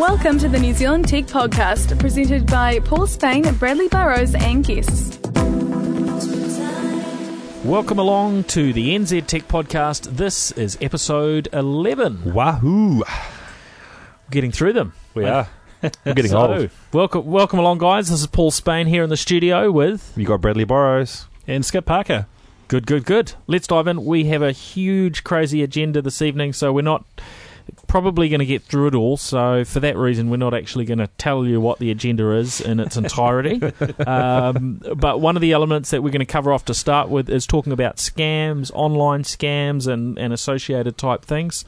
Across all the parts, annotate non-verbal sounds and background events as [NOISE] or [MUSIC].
Welcome to the New Zealand Tech Podcast, presented by Paul Spain, Bradley Burrows, and guests. Welcome along to the NZ Tech Podcast. This is episode 11. Wahoo! Getting through them. We are. [LAUGHS] We're getting So, old. Welcome, welcome along, guys. This is Paul Spain here in the studio with. You got Bradley Burrows. And Skip Parker. Good, good, good. Let's dive in. We have a huge, crazy agenda this evening, so we're not probably going to get through it all. So, for that reason, we're not actually going to tell you what the agenda is in its [LAUGHS] entirety. um, but one of the elements that we're going to cover off to start with is talking about scams, online scams, and, and associated type things.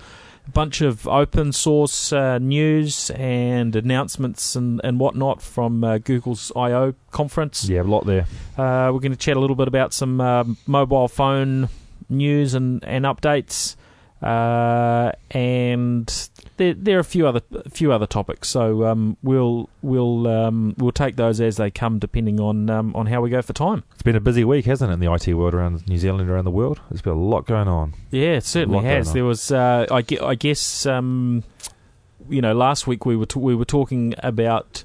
A bunch of open source uh, news and announcements and, and whatnot from uh, Google's I/O conference. Yeah, a lot there. Uh, we're going to chat a little bit about some um, mobile phone news and, and updates, uh, and there, there are a few other a few other topics. So um, we'll we'll um, we'll take those as they come, depending on um, on how we go for time. It's been a busy week, hasn't it, in the IT world around New Zealand, around the world? There's been a lot going on. Yeah, it certainly has. There was, uh, I, gue- I guess, um, you know, last week we were t- we were talking about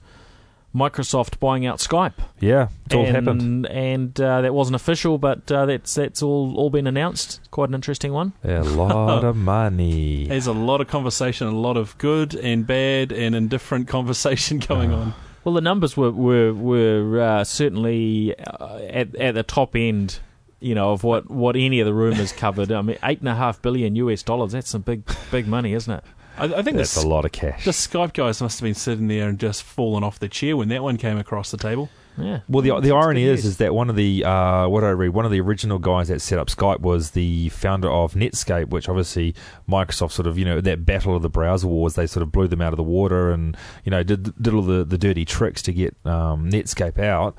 Microsoft buying out Skype. Yeah, it's all and, happened. and uh, that wasn't official, but uh, that's that's all all been announced. Quite an interesting one. A lot of [LAUGHS] money. There's a lot of conversation, a lot of good and bad and indifferent [LAUGHS] conversation going on. Well, the numbers were were were uh, certainly uh, at at the top end. You know of what, what any of the rumours covered. I mean, eight and a half billion US dollars. That's some big big money, isn't it? I, I think That's the, a lot of cash. the Skype guys must have been sitting there and just fallen off the chair when that one came across the table. Yeah. Well, the the That's irony is, news. is that one of the uh, what did I read? One of the original guys that set up Skype was the founder of Netscape, which obviously Microsoft sort of you know that battle of the browser wars. They sort of blew them out of the water, and you know did did all the, the dirty tricks to get um, Netscape out.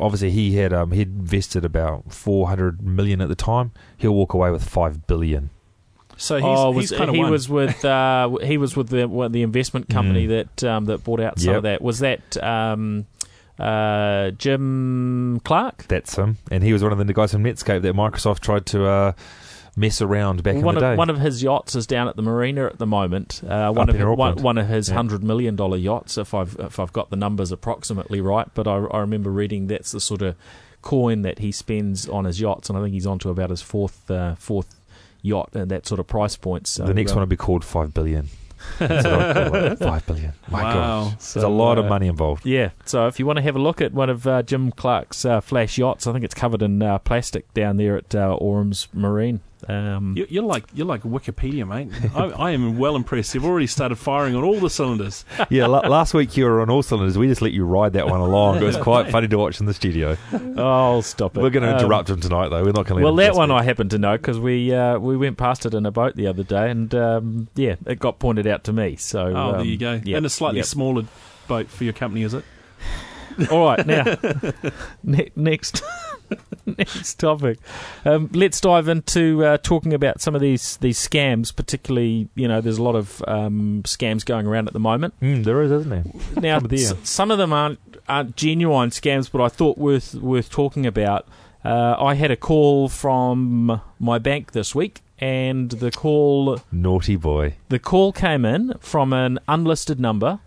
Obviously, he had um, he'd invested about four hundred million at the time. He'll walk away with five billion. So he's, oh, he's was, kind of he won. was with uh, he was with the what, the investment company Mm. that um, that bought out some Yep. of that. Was that um, uh, Jim Clark? That's him, and he was one of the guys from Netscape that Microsoft tried to uh, mess around back one in the of day. one of his yachts is down at the marina at the moment. Uh, one Up of in one, one of his Yeah. hundred million dollar yachts, if I've if I've got the numbers approximately right. But I, I remember reading that's the sort of coin that he spends on his yachts, and I think he's on to about his fourth uh, fourth yacht and that sort of price point. So the next um, one will be called five billion. That's what I call it. [LAUGHS] Five billion. My Wow. God, So, there's a lot of uh, money involved. Yeah, so if you want to have a look at one of uh, Jim Clark's uh, flash yachts, I think it's covered in uh, plastic down there at uh, Orams Marine. Um, You- You're like you're like Wikipedia, mate. I, I am well impressed. You've already started firing on all the cylinders. yeah, la- last week you were on all cylinders. We just let you ride that one along. It was quite funny to watch in the studio. oh, stop it! We're going to Um, interrupt him tonight, though. We're not going to. well, that one I happen to know because we uh, we went past it in a boat the other day, and um, yeah, it got pointed out to me. So Oh, there um, you go. yep, and a slightly yep. smaller boat for your company, is it? All right, now [LAUGHS] ne- next [LAUGHS] next topic. Um, let's dive into uh, talking about some of these these scams. Particularly, you know, there's a lot of um, scams going around at the moment. Mm, there is, isn't there? Now, Some of s- uh, some of them aren't aren't genuine scams, but I thought worth worth talking about. Uh, I had a call from my bank this week, and the call Naughty boy. the call came in from an unlisted number,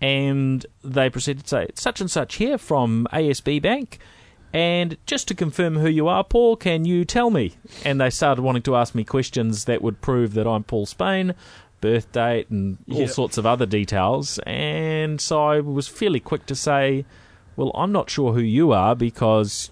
and they proceeded to say, such and such here from ASB Bank. And just to confirm who you are, Paul, can you tell me? And they started wanting to ask me questions that would prove that I'm Paul Spain, birth date, and all Yep. sorts of other details. And so I was fairly quick to say, well, I'm not sure who you are because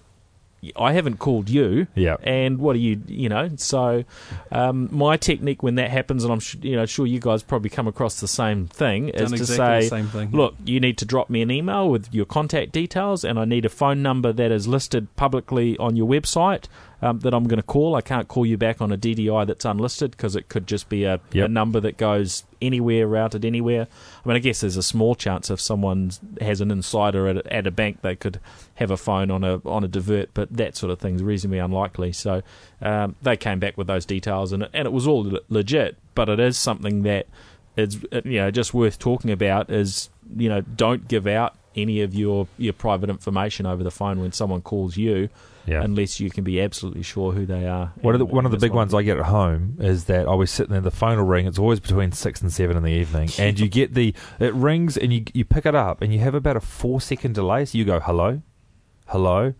I haven't called you Yeah. and what are you you know so um, my technique when that happens and i'm sh- you know sure you guys probably come across the same thing is Done to say the same thing. look you need to drop me an email with your contact details and i need a phone number that is listed publicly on your website um, that i'm going to call i can't call you back on a ddi that's unlisted because it could just be a, a number that goes anywhere routed anywhere i mean i guess there's a small chance if someone has an insider at a, at a bank they could have a phone on a on a divert, but that sort of thing is reasonably unlikely. So um, they came back with those details, and it, and it was all le- legit. But it is something that is uh, you know just worth talking about. Is you know don't give out any of your, your private information over the phone when someone calls you, Yeah. unless you can be absolutely sure who they are. One of the uh, one of the big ones I get at home is that I was sitting there, the phone will ring. It's always between six and seven in the evening, [LAUGHS] and you get the it rings and you you pick it up and you have about a four second delay. So you go hello, hello,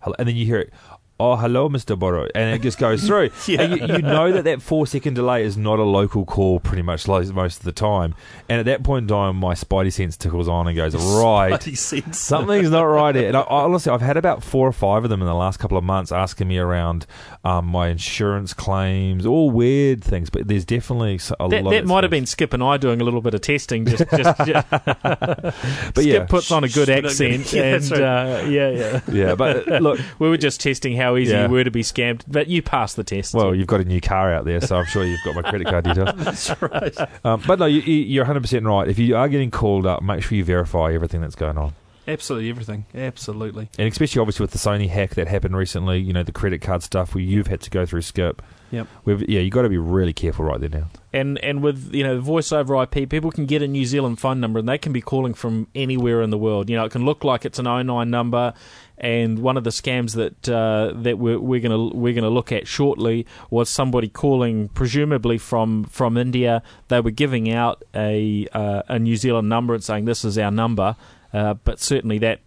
hello, and then you hear it. Oh, hello, Mr. Borrow, and it just goes through. [LAUGHS] And you, you know that that four second delay is not a local call, pretty much most of the time. And at that point in time, my spidey sense tickles on and goes right. [LAUGHS] Something's not right here. And I, honestly, I've had about four or five of them in the last couple of months asking me around um, my insurance claims, all weird things. But there's definitely a That, lot. that might have been Skip and I doing a little bit of testing. Just, just, [LAUGHS] just But Skip yeah, puts on a good accent, yeah, and right. uh, yeah, yeah. yeah. But uh, look, We were just testing how easy Yeah. you were to be scammed, but you passed the test. well, you've got a new car out there, so I'm sure you've got my credit card details. [LAUGHS] That's right. Um, but no, you, you're 100 percent right. If you are getting called up, make sure you verify everything that's going on. Absolutely everything. Absolutely. And especially obviously with the Sony hack that happened recently, you know the credit card stuff where you've had to go through Skip. Yep. We've, yeah, you got to be really careful right there now. and and with you know voice over IP, people can get a New Zealand phone number and they can be calling from anywhere in the world. You know, it can look like it's an 09 number. And one of the scams that uh, that we're, we're gonna we're gonna look at shortly was somebody calling, presumably from from India. They were giving out a uh, a New Zealand number and saying this is our number, uh, but certainly that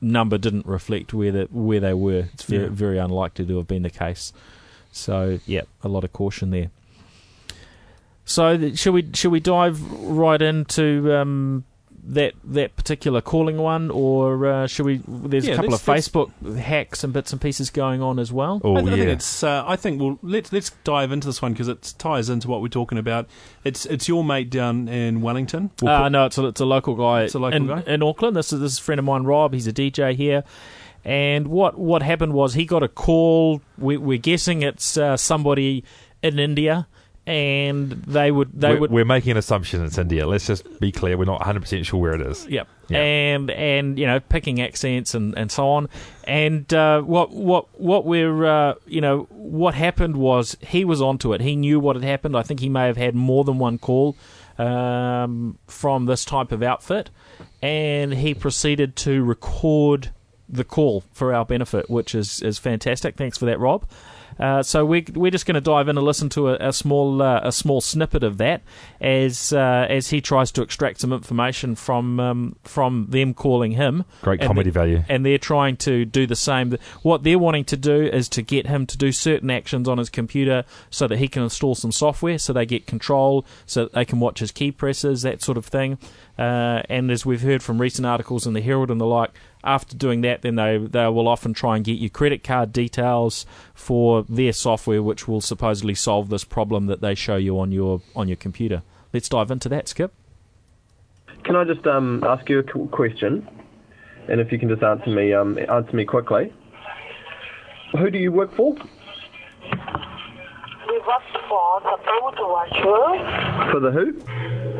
number didn't reflect where the, where they were. It's very Yeah. very unlikely to have been the case. So yeah, a lot of caution there. So shall we shall we dive right into um, that that particular calling one, or uh, should we? There's Yeah, a couple of Facebook hacks and bits and pieces going on as well. Oh I, th- I think it's. Uh, I think we'll let's let's dive into this one because it ties into what we're talking about. It's it's your mate down in Wellington. We'll Uh, no, it's a, it's a local guy. It's a local in, guy? in Auckland. This is this is a friend of mine, Rob. He's a DJ here. And what what happened was he got a call. We, we're guessing it's uh, somebody in India, and they would they we're, would we're making an assumption it's India. Let's just be clear. We're not 100 percent sure where it is. Yep. Yeah. And and you know picking accents and, and so on. And uh, what what what we're uh, you know what happened was he was onto it. He knew what had happened. I think he may have had more than one call um, from this type of outfit, and he proceeded to record the call for our benefit, which is is fantastic. Thanks for that, Rob. Uh, so we're, we're just going to dive in and listen to a, a small uh, a small snippet of that as uh, as he tries to extract some information from um, from them calling him. Great comedy the- value. and they're trying to do the same. What they're wanting to do is to get him to do certain actions on his computer so that he can install some software, so they get control, so that they can watch his key presses, that sort of thing. Uh, and as we've heard from recent articles in the Herald and the like, after doing that, then they they will often try and get your credit card details for their software, which will supposedly solve this problem that they show you on your on your computer. Let's dive into that, Skip. Can I just um, ask you a question? And if you can just answer me, um, answer me quickly. Who do you work for? We work for the Boat Virtual. For the who?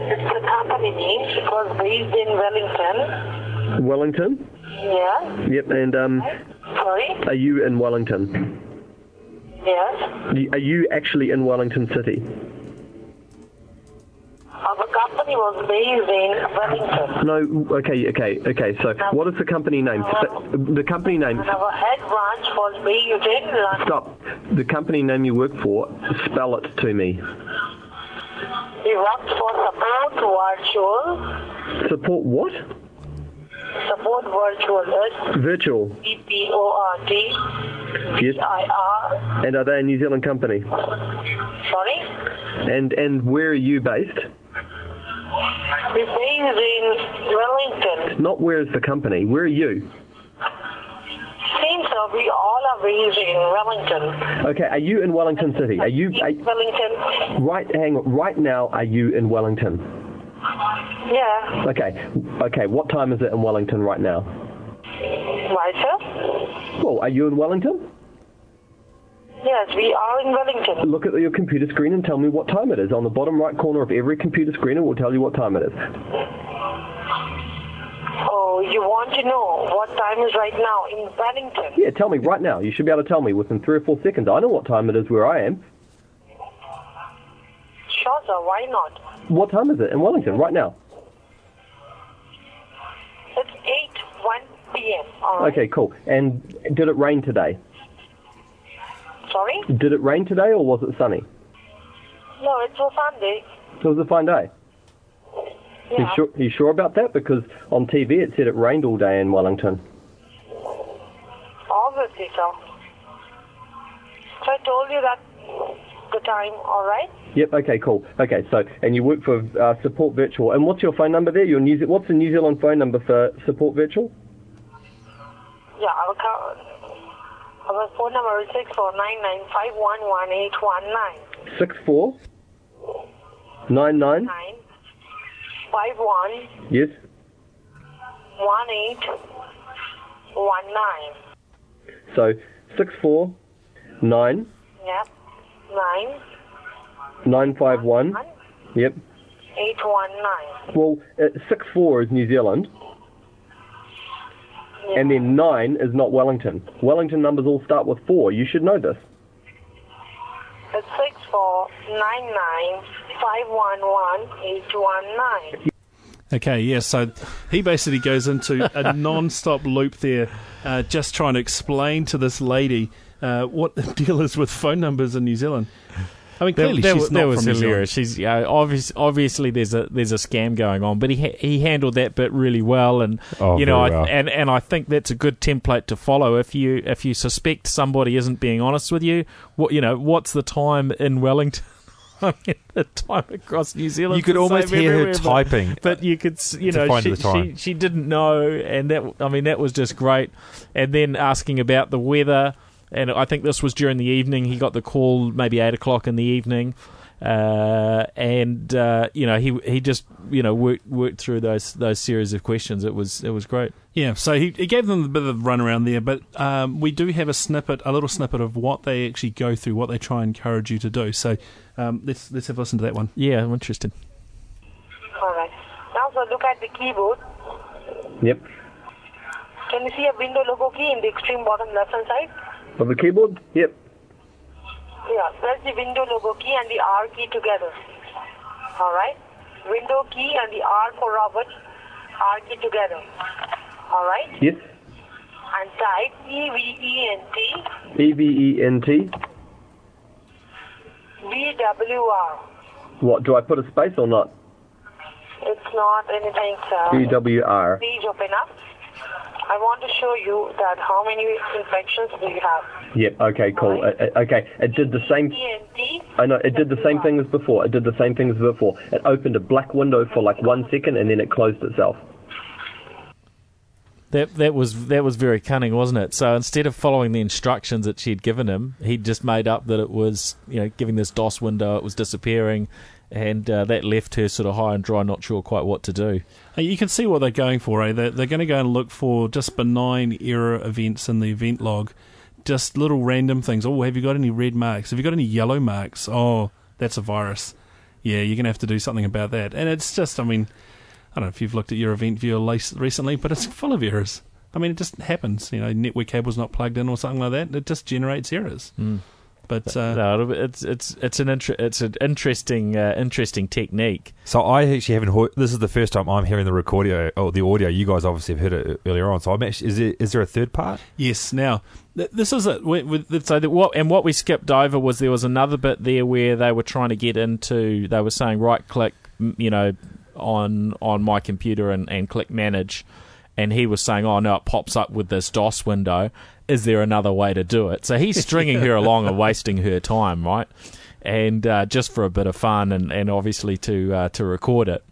It's a company name. It was based in Wellington. Wellington. Yeah. Yep. And um, Sorry. are you in Wellington? Yes. Y- Are you actually in Wellington City? Our company was based in Wellington. No. Okay. Okay. Okay. So, what is the company name? The, the company name. And our head branch was based in London. Stop. The company name you work for. Spell it to me. We worked for Support Virtual. Support what? Support Virtual. S Virtual. P P O R T Yes. I R. And are they a New Zealand company? Sorry. And and where are you based? We're based in Wellington. Not where is the company. Where are you? Seems so. We all are based in Wellington. Okay. Are you in Wellington City? Are you? Are, Wellington. Right, hang on. Right now, are you in Wellington? Yeah. Okay, okay. What time is it in Wellington right now? Why, sir? Well, are you in Wellington? Yes, we are in Wellington. Look at your computer screen and tell me what time it is. On the bottom right corner of every computer screen, it will tell you what time it is. Oh, you want to know what time is right now in Wellington? Yeah, tell me right now. You should be able to tell me within three or four seconds. I know what time it is where I am. Sure, sir. Why not? What time is it in Wellington right now? It's 8, 1 p.m. All right. Okay, cool. And did it rain today? Sorry? Did it rain today or was it sunny? No, it's a Sunday. It was a fine day. Yeah. You sure, you sure about that? Because on TV it said it rained all day in Wellington. Obviously, so. So I told you that the time, all right? Yep. Okay. Cool. Okay. So, and you work for uh, Support Virtual. And what's your phone number there? Your New Ze- What's the New Zealand phone number for Support Virtual? Yeah, our, co- our phone number is six four nine nine five one one eight one nine Six four nine nine. nine five one Yes. one eight one nine. So six four nine Yep. Nine nine five one. one Yep. eight one nine. Well, uh, six four is New Zealand, Yeah. and then nine is not Wellington. Wellington numbers all start with four. You should know this. It's six four nine nine five one one eight one nine. Okay, yeah, so he basically goes into a [LAUGHS] non stop loop there, uh, just trying to explain to this lady uh, what the deal is with phone numbers in New Zealand. I mean, clearly that, she's was, not was from New. She's yeah, obvious, obviously there's a there's a scam going on, but he ha- he handled that bit really well, and Oh, you know, I, well. and and I think that's a good template to follow. If you if you suspect somebody isn't being honest with you, what you know, what's the time in Wellington? [LAUGHS] I mean, the time across New Zealand. You could almost hear her typing. but you could, you know, she, she she didn't know, and that I mean that was just great. And then asking about the weather, and I think this was during the evening. He got the call maybe eight o'clock in the evening, uh, and uh, you know he he just you know worked worked through those those series of questions. It was it was great. Yeah, so he, he gave them a bit of a run around there, but um, we do have a snippet, a little snippet of what they actually go through, what they try and encourage you to do. So um, let's let's have a listen to that one. Yeah, I'm interested. All right. Now, so look at the keyboard. Yep. Can you see a window logo key in the extreme bottom left hand side? Of the keyboard? Yep. Yeah, press the window logo key and the R key together. All right. Window key and the R for Robert, R key together. All right. Yes. And type E V E N T E V E N T. B W R. What do I put a space or not? It's not anything, sir. B W R. Page open up. I want to show you that how many infections do you have. Yep. Okay. Cool. Uh, uh, okay. It did the same. E N T. I know it did the same thing as before. It did the same thing as before. It opened a black window for like one second and then it closed itself. That that was that was very cunning, wasn't it? So instead of following the instructions that she'd given him, he just made up that it was you know giving this DOS window, it was disappearing, and uh, that left her sort of high and dry, not sure quite what to do. You can see what they're going for, eh? They're, they're going to go and look for just benign error events in the event log, just little random things. Oh, have you got any red marks? Have you got any yellow marks? Oh, that's a virus. Yeah, you're going to have to do something about that. And it's just, I mean, I don't know if you've looked at your event viewer recently, but it's full of errors. I mean, it just happens. You know, network cable's not plugged in or something like that. It just generates errors. But uh, no, it'll be- it's it's it's an inter- it's an interesting uh, interesting technique. So I actually haven't heard. This is the first time I'm hearing the recording or the audio. You guys obviously have heard it earlier on. So I'm actually. Is there, is there a third part? yes, now th- this is it. With, with the, So that what and what we skipped over was there was another bit there where they were trying to get into. They were saying right click, you know, on on my computer and, and click manage, and he was saying, oh no, it pops up with this DOS window. Is there another way to do it? So he's stringing her along and wasting her time, right? And uh, just for a bit of fun and, and obviously to uh, to record it.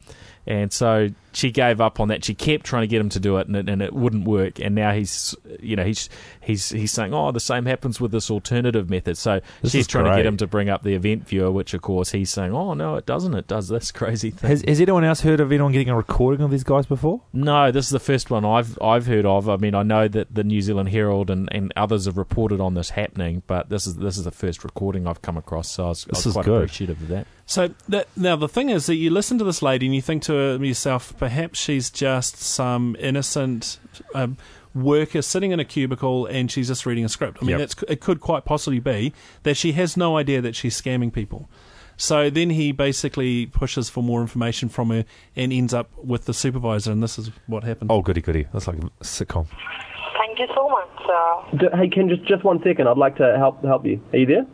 And so she gave up on that. She kept trying to get him to do it, and it, and it wouldn't work. And now he's, you know, he's he's he's saying, "Oh, the same happens with this alternative method." So This she's trying to get him to bring up the event viewer, which of course he's saying, "Oh no, it doesn't. It does this [LAUGHS] crazy thing." Has, has anyone else heard of anyone getting a recording of these guys before? no, this is the first one I've I've heard of. I mean, I know that the New Zealand Herald and, and others have reported on this happening, but this is this is the first recording I've come across. So I was, I This was is quite good. appreciative of that. So that, now the thing is that you listen to this lady and you think to yourself, perhaps she's just some innocent um, worker sitting in a cubicle and she's just reading a script. I mean, Yep. that's, it could quite possibly be that she has no idea that she's scamming people. So then he basically pushes for more information from her and ends up with the supervisor, and this is what happened. Oh, goody goody. That's like a sitcom. Thank you so much, sir. D- hey, Ken, just just one second. I'd like to help help you. Are you there?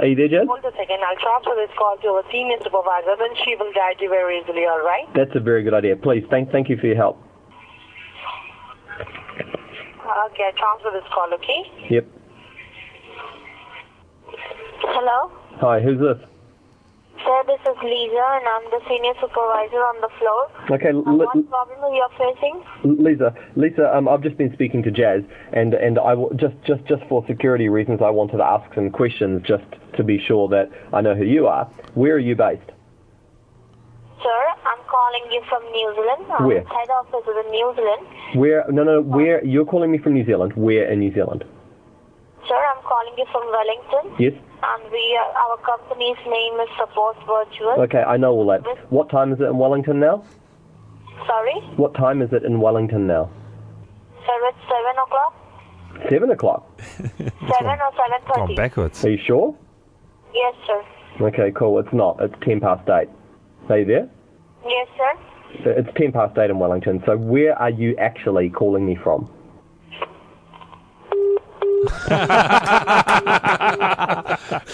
Are you there? Hold a second. I'll transfer this call to our senior supervisor, then she will guide you very easily, all right? That's a very good idea. Please, thank thank you for your help. Okay, I'll transfer this call, okay? Yep. Hello? Hi, who's this? Sir, this is Lisa, and I'm the senior supervisor on the floor. Okay, L- what problem are you facing? Lisa, Lisa, um, I've just been speaking to Jazz, and and I w- just just just for security reasons, I wanted to ask some questions just to be sure that I know who you are. Where are you based? Sir, I'm calling you from New Zealand. Our Where? head office is in New Zealand. Where? No, no, where? You're calling me from New Zealand. Where in New Zealand? Sir, I'm calling you from Wellington. Yes. And we, uh, our company's name is Support Virtual. Okay, I know all that. What time is it in Wellington now? Sorry? What time is it in Wellington now? Sir, it's 7 o'clock? Seven o'clock. [LAUGHS] 7 or 7.30? Gone backwards. Are you sure? Yes, sir. Okay, cool. It's not. It's ten past eight. Are you there? Yes, sir. So It's ten past eight in Wellington. So where are you actually calling me from?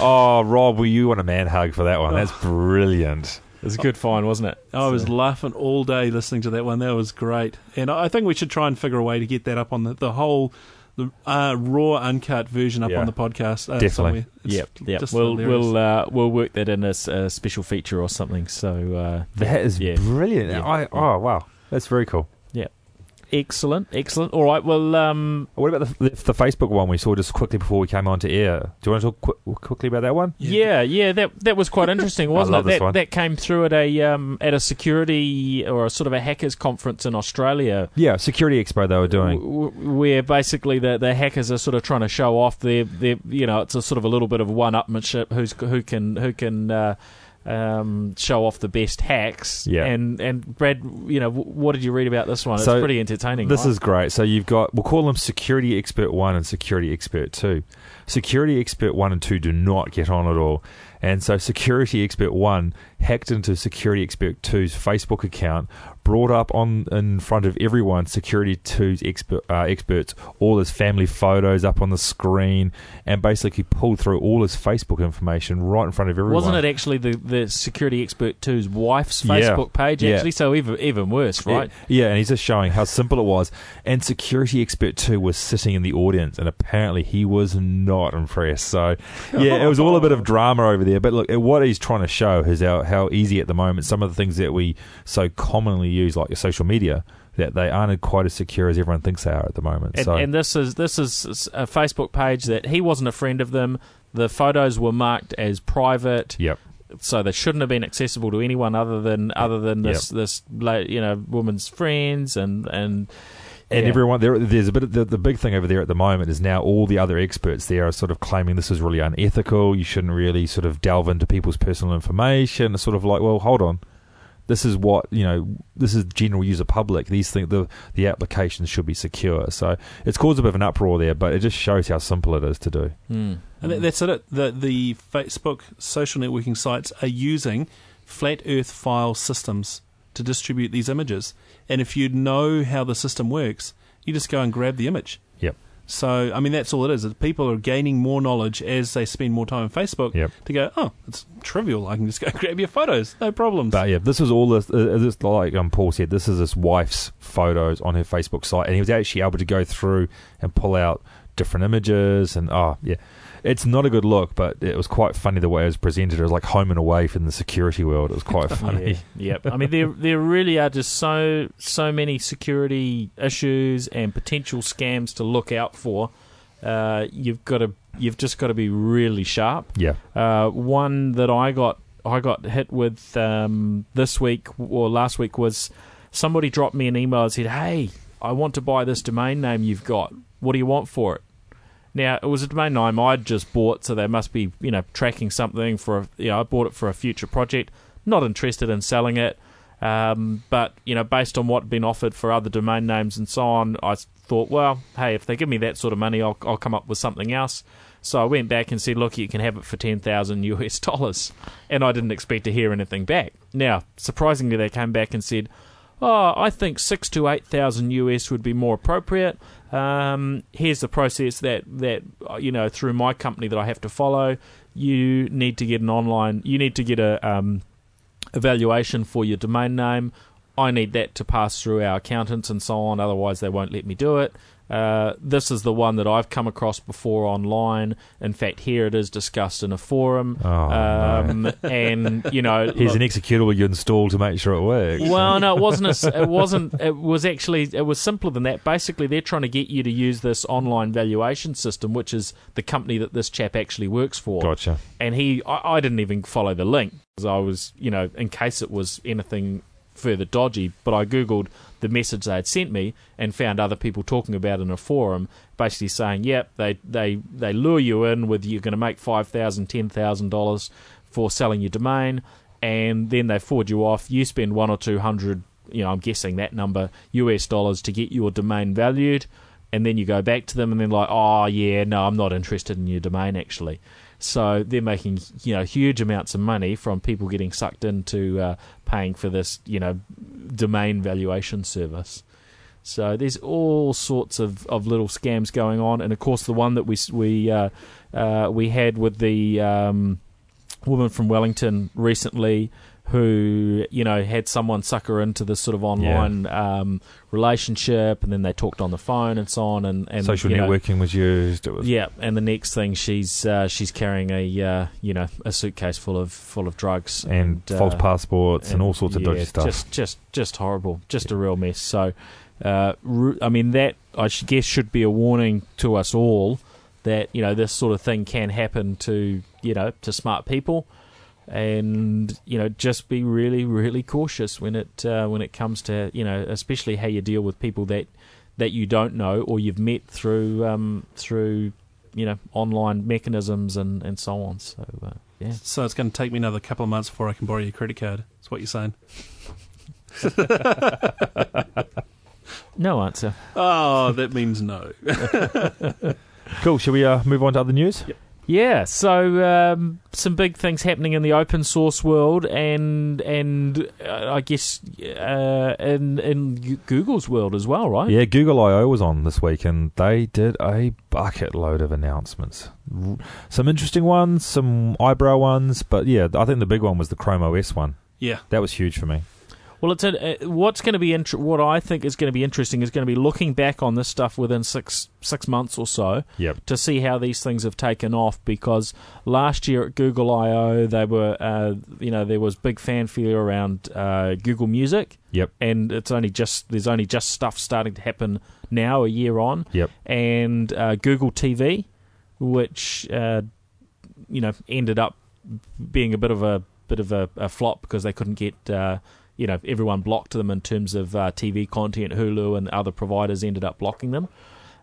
Oh, Rob, were you on a man hug for that one? That's brilliant. It was a good find, wasn't it? I was laughing all day listening to that one. That was great, and I think we should try and figure a way to get that up on the, the whole the uh, raw uncut version up Yeah. on the podcast. Uh, Definitely. somewhere. It's Yep, yep. just We'll hilarious. we'll uh, we'll work that in as a special feature or something. So uh, That is yeah. brilliant. Yeah. I, oh, wow. That's very cool. Yeah, excellent, excellent. All right, well, um, What about the, the, the Facebook one we saw just quickly before we came on to air? Do you want to talk qu- quickly about that one? yeah, yeah, that that was quite [LAUGHS] interesting, wasn't love it? this That one. that came through at a um, at a security or a sort of a hackers conference in Australia. Yeah, Security Expo they were doing. w- w- where basically the the hackers are sort of trying to show off their their you know it's a sort of a little bit of one-upmanship who's who can who can uh, um, show off the best hacks Yeah. and and Brad you know w- what did you read about this one So, it's pretty entertaining This right? is great. So you've got we'll call them Security Expert One and Security Expert Two. Security Expert One and Two do not get on at all, and so Security Expert One hacked into Security Expert 2's Facebook account, brought up on in front of everyone Security 2's expert, uh, experts all his family photos up on the screen, and basically pulled through all his Facebook information right in front of everyone. wasn't it actually the, the security expert 2's wife's Yeah. Facebook page Yeah. actually so even even worse right Yeah, yeah, and he's just showing how simple it was. And Security Expert 2 was sitting in the audience, and apparently he was not impressed. So, [LAUGHS] yeah, it was all a bit of drama over there. But look, what he's trying to show is how, how easy at the moment some of the things that we so commonly use, like your social media, that they aren't quite as secure as everyone thinks they are at the moment. And, so, and this is this is a Facebook page that he wasn't a friend of them. The photos were marked as private, yep. so they shouldn't have been accessible to anyone other than other than this this you know woman's friends and and And yeah. everyone there, there's a bit. Of, the, the big thing over there at the moment is now all the other experts there are sort of claiming this is really unethical. You shouldn't really sort of delve into people's personal information. It's sort of like, well, hold on, this is what you know. This is general user public. These things, the the applications should be secure. So it's caused a bit of an uproar there, but it just shows how simple it is to do. Hmm. And that's it. The, the Facebook social networking sites are using flat Earth file systems to distribute these images. And if you know how the system works, you just go and grab the image. Yep. So, I mean, that's all it is. People are gaining more knowledge as they spend more time on Facebook Yep. to go, oh, it's trivial. I can just go [LAUGHS] grab your photos. No problems. But yeah, this was all this, uh, this like um, Paul said, this is his wife's photos on her Facebook site, and he was actually able to go through and pull out different images, and oh yeah, it's not a good look, but it was quite funny the way it was presented. It was like home and away from the security world. It was quite [LAUGHS] funny. Yeah, yep. I mean, there there really are just so so many security issues and potential scams to look out for. Uh, you've got to you've just got to be really sharp. Yeah, Uh, one that I got I got hit with um, this week or last week was somebody dropped me an email and said, "Hey, I want to buy this domain name you've got. What do you want for it?" Now it was a domain name I'd just bought, so they must be you know tracking something for a, you know I bought it for a future project. Not interested in selling it. Um, but you know, based on what had been offered for other domain names and so on, I thought, well, hey, if they give me that sort of money, I'll, I'll come up with something else. So I went back and said, look, you can have it for 10,000 US [LAUGHS] dollars. And I didn't expect to hear anything back. Now, surprisingly, they came back and said, oh, I think six to 8,000 US would be more appropriate. Um, here's the process that, that, uh, you know, through my company that I have to follow. You need to get an online, you need to get a um, evaluation for your domain name. I need that to pass through our accountants and so on, otherwise, they won't let me do it. Uh, this is the one that I've come across before online. In fact, here it is discussed in a forum. Oh, um, no. And, you know. [LAUGHS] Here's look- an executable you install to make sure it works. well, no, it wasn't. A, it wasn't. It was actually. It was simpler than that. Basically, they're trying to get you to use this online valuation system, which is the company that this chap actually works for. Gotcha. And he, I, I didn't even follow the link because I was, you know, in case it was anything further dodgy. But I googled the message they had sent me and found other people talking about in a forum, basically saying, "Yep, they they they lure you in with you're going to make five thousand, ten thousand dollars for selling your domain." and then they forward you off. You spend one or two hundred, you know, I'm guessing that number US dollars to get your domain valued, and then you go back to them and they're like, oh yeah, no, I'm not interested in your domain actually. So they're making you know huge amounts of money from people getting sucked into uh, paying for this you know domain valuation service. So there's all sorts of, of little scams going on, and of course the one that we we uh, uh, we had with the um, woman from Wellington recently who you know had someone suck her into this sort of online um, relationship, and then they talked on the phone and so on, and, and Social you know, networking was used. It was yeah, and the next thing she's uh, she's carrying a uh, you know a suitcase full of full of drugs and, uh, false passports and, all sorts of yeah, dodgy stuff. Just just just horrible, just a real mess. So, uh, I mean that I guess should be a warning to us all that you know this sort of thing can happen to you know to smart people. And you know, just be really, really cautious when it uh, when it comes to you know, especially how you deal with people that that you don't know or you've met through um, through you know online mechanisms and, and so on. So uh, yeah, So it's going to take me another couple of months before I can borrow your credit card. That's what you're saying. [LAUGHS] no answer. Oh, that means no. [LAUGHS] cool. Shall we uh, move on to other news? Yeah, so um, some big things happening in the open source world, and and uh, I guess uh, in in Google's world as well, right? Yeah, Google I/O was on this week, and they did a bucket load of announcements. Some interesting ones, some eyebrow ones, but yeah, I think the big one was the Chrome OS one. Yeah. That was huge for me. Well, it's a, uh, what's going to be int- what I think is going to be interesting is going to be looking back on this stuff within six six months or so Yep. to see how these things have taken off. Because last year at Google I/O, they were uh, you know there was big fanfare around uh, Google Music. Yep. and it's only just there's only just stuff starting to happen now a year on Yep. and uh, Google TV which uh, you know ended up being a bit of a bit of a, a flop because they couldn't get uh, you know everyone blocked them in terms of uh, TV content Hulu and other providers ended up blocking them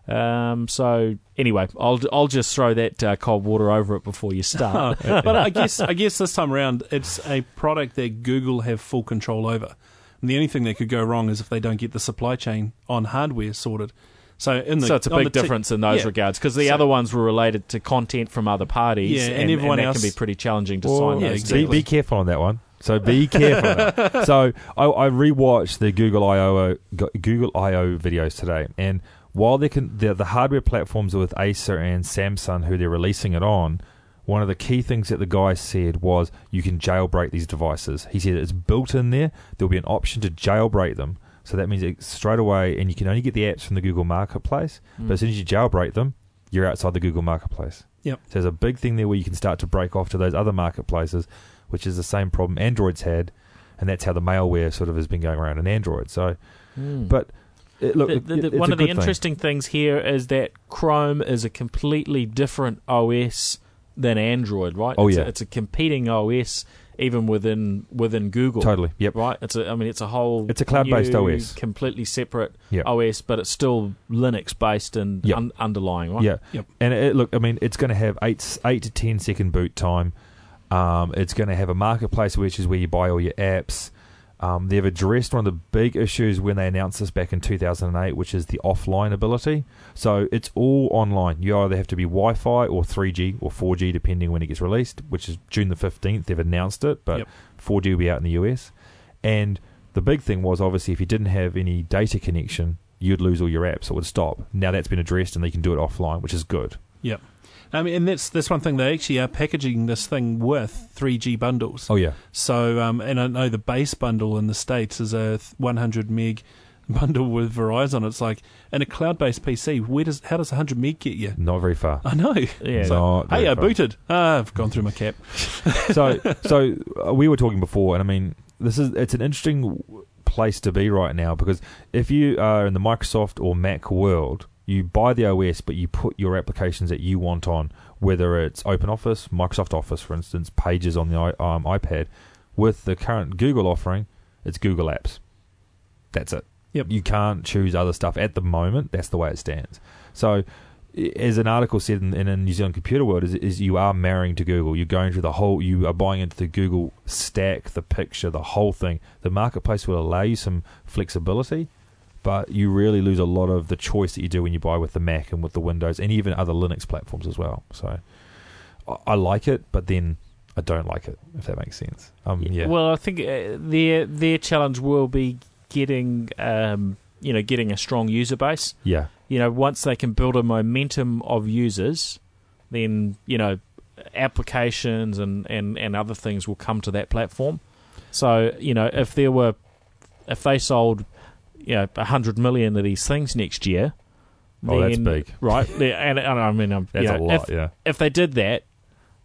um, so anyway I'll I'll just throw that uh, cold water over it before you start [LAUGHS] but I guess I guess this time around it's a product that Google have full control over. And the only thing that could go wrong is if they don't get the supply chain on hardware sorted. So in the so it's a big the t- difference in those yeah. regards because the So- other ones were related to content from other parties, Yeah, and and, everyone that else- can be pretty challenging to Well, sign yeah, those exactly. Be, be careful on that one. So be careful. [LAUGHS] So I, I rewatched the Google I/O Google I/O videos today, and while they can the, the hardware platforms are with Acer and Samsung, who they're releasing it on, one of the key things that the guy said was you can jailbreak these devices. He said it's built in there. There'll be an option to jailbreak them. So that means it straight away, and you can only get the apps from the Google Marketplace. Mm. But as soon as you jailbreak them, you're outside the Google Marketplace. Yep. So there's a big thing there where you can start to break off to those other marketplaces, which is the same problem Android's had, and that's how the malware sort of has been going around in Android. So, Mm. but it, look, The- the- the- it's one a of the good thing. interesting things here is that Chrome is a completely different OS than Android, right? Oh, it's yeah. a, it's a competing OS even within within Google. Totally. Yep. Right, it's a. I mean, it's a whole. It's a cloud-based new, OS. completely separate Yep. OS, but it's still Linux based and Yep. un- underlying, right? Yeah. Yep. And it, look, I mean, it's going to have eight eight to ten second boot time. Um, it's going to have a marketplace, which is where you buy all your apps. Um, they've addressed one of the big issues when they announced this back in 2008, which is the offline ability. So it's all online. You either have to be Wi-Fi or 3G or 4G, depending when it gets released. Which is June the 15th. They've announced it, but Yep. 4G will be out in the US. And the big thing was obviously if you didn't have any data connection, you'd lose all your apps. It would stop. Now that's been addressed, and they can do it offline, which is good. Yep. I mean, and that's that's one thing they actually are packaging this thing with 3G bundles. Oh yeah, So, um, and I know the base bundle in the states is a 100 meg [LAUGHS] bundle with Verizon. It's like in a cloud-based PC, where does how does 100 meg get you? not very far. I know. Yeah. Not Hey, very I far. booted. Ah, I've gone through my cap. [LAUGHS] so so uh, we were talking before, and I mean, this is it's an interesting place to be right now because if you are in the Microsoft or Mac world, you buy the OS, but you put your applications that you want on, whether it's OpenOffice, Microsoft Office, for instance, Pages on the um, iPad. With the current Google offering, it's Google Apps. That's it. Yep. You can't choose other stuff at the moment. That's the way it stands. So, as an article said in, in a New Zealand Computerworld, is, is you are marrying to Google. You're going through the whole. You are buying into the Google stack, the picture, the whole thing. The marketplace will allow you some flexibility, but you really lose a lot of the choice that you do when you buy with the Mac and with the Windows and even other Linux platforms as well. So, I, I like it, but then I don't like it. If that makes sense. Um, yeah. Well, I think uh, their their challenge will be getting um, you know getting a strong user base. yeah. You know, once they can build a momentum of users, then you know applications and, and, and other things will come to that platform. So you know, if there were if they sold you know hundred million of these things next year, Oh, that's big. right? And, and I mean, um, [LAUGHS] That's you a lot. if, yeah. if they did that,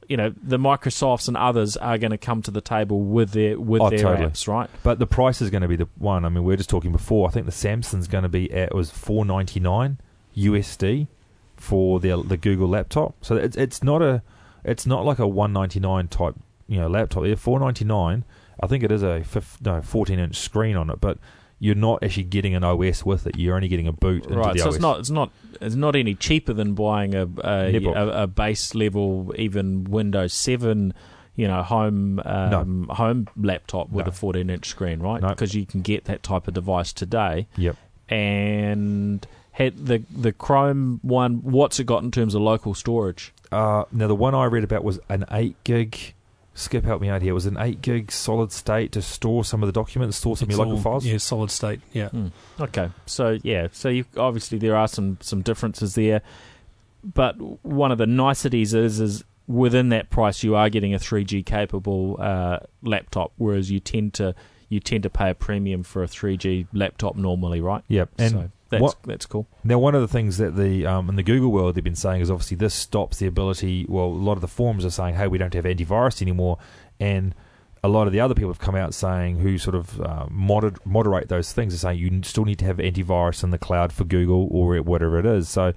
you know, the Microsofts and others are going to come to the table with their with Oh, their totally. apps, right? But the price is going to be the one. I mean, we are just talking before. I think the Samsung's going to be at it was four ninety nine USD for the the Google laptop. So it's it's not a it's not like a one ninety nine type you know laptop. They're four ninety nine. I think it is a no fourteen inch screen on it, but you're not actually getting an OS with it. You're only getting a boot into Right. the So OS. it's not it's not it's not any cheaper than buying a a, a, a base level even Windows Seven. You know, home um, home laptop with No. a 14 inch screen, right? No. Because you can get that type of device today. Yep. And had the the Chrome one, what's it got in terms of local storage? Uh, now the one I read about was an eight gig. Skip help me out here. It was an eight gig solid state to store some of the documents, store some of It's your local all- files. Yeah, solid state. Yeah. Hmm. Okay, so yeah, so you obviously there are some some differences there, but one of the niceties is is within that price you are getting a 3G capable uh, laptop, whereas you tend to you tend to pay a premium for a 3G laptop normally, right? Yep. And so that's what- that's cool. Now, one of the things that the um, in the Google world they've been saying is obviously this stops the ability. Well, a lot of the forums are saying, "Hey, we don't have antivirus anymore," and a lot of the other people have come out saying, who sort of uh, moder- moderate those things, are saying you still need to have antivirus in the cloud for Google or whatever it is. So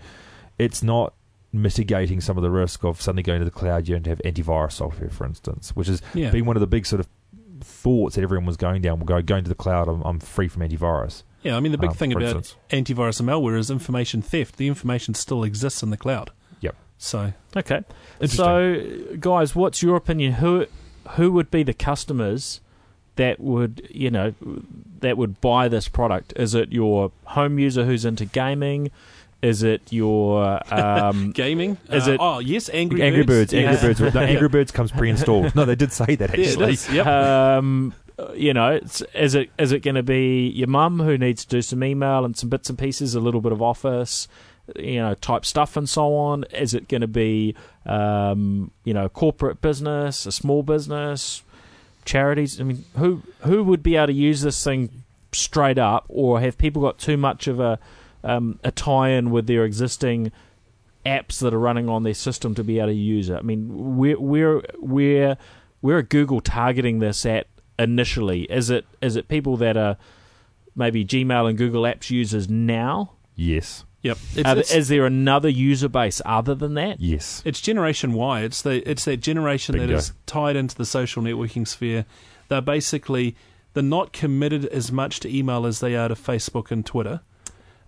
it's not mitigating some of the risk of suddenly going to the cloud. You don't have antivirus software, for instance, which has Yeah. been one of the big sort of thoughts that everyone was going down. We'll go going to the cloud. I'm, I'm free from antivirus. Yeah, I mean, the big Um, thing about instance. antivirus and malware is information theft. The information still exists in the cloud. Yep. So, Okay, Interesting. so guys, what's your opinion? Who who would be the customers that would you know that would buy this product? Is it your home user who's into gaming? Is it your [LAUGHS] um, gaming. Is uh, it- Oh, yes, Angry, Angry Birds. Yeah. Angry Birds. No, [LAUGHS] Angry Birds comes pre-installed. No, they did say that Yeah, it actually. is. Yep. um, you know, is it is it going to be your mum who needs to do some email and some bits and pieces, a little bit of office, you know, type stuff and so on? Is it going to be, um, you know, corporate business, a small business, charities? I mean, who who would be able to use this thing straight up, or have people got too much of a um, a tie-in with their existing apps that are running on their system to be able to use it? I mean, we're we're we're where are Google targeting this at initially? Is it is it people that are maybe Gmail and Google Apps users now? Yes. Yep. It's, there- it's, is there another user base other than that? Yes. it's Generation Y. It's the it's that generation that Bingo. is tied into the social networking sphere. They're basically they're not committed as much to email as they are to Facebook and Twitter.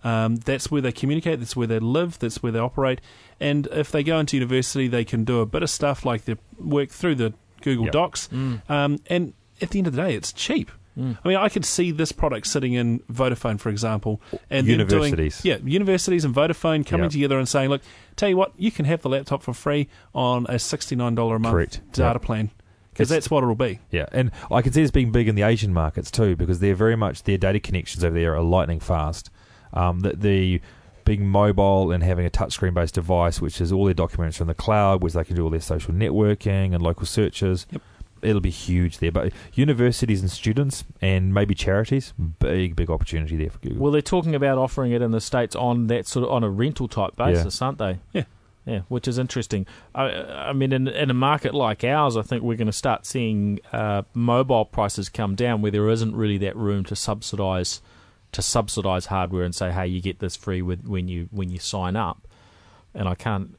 Um, that's where they communicate. That's where they live. That's where they operate. And if they go into university, they can do a bit of stuff like they work through the Google Yep. Docs. Mm. Um, and at the end of the day, it's cheap. Mm. I mean, I could see this product sitting in Vodafone, for example, and then doing- Universities. yeah, universities and Vodafone coming Yeah. together and saying, "Look, tell you what, you can have the laptop for free on a sixty-nine dollar a month Correct. data Yeah. plan." Because that's what it'll be. Yeah, and I can see this being big in the Asian markets too, because they're very much their data connections over there are lightning fast. Um, the, the being mobile and having a touchscreen based device, which is all their documents from the cloud, which they can do all their social networking and local searches. Yep. It'll be huge there, but universities and students and maybe charities, big big opportunity there for Google. Well, they're talking about offering it in the states on that sort of on a rental type basis, aren't they? Yeah. Yeah, which is interesting. I, I mean, in, in a market like ours, I think we're going to start seeing uh, mobile prices come down where there isn't really that room to subsidise to subsidise hardware and say, hey, you get this free with when you when you sign up. And I can't,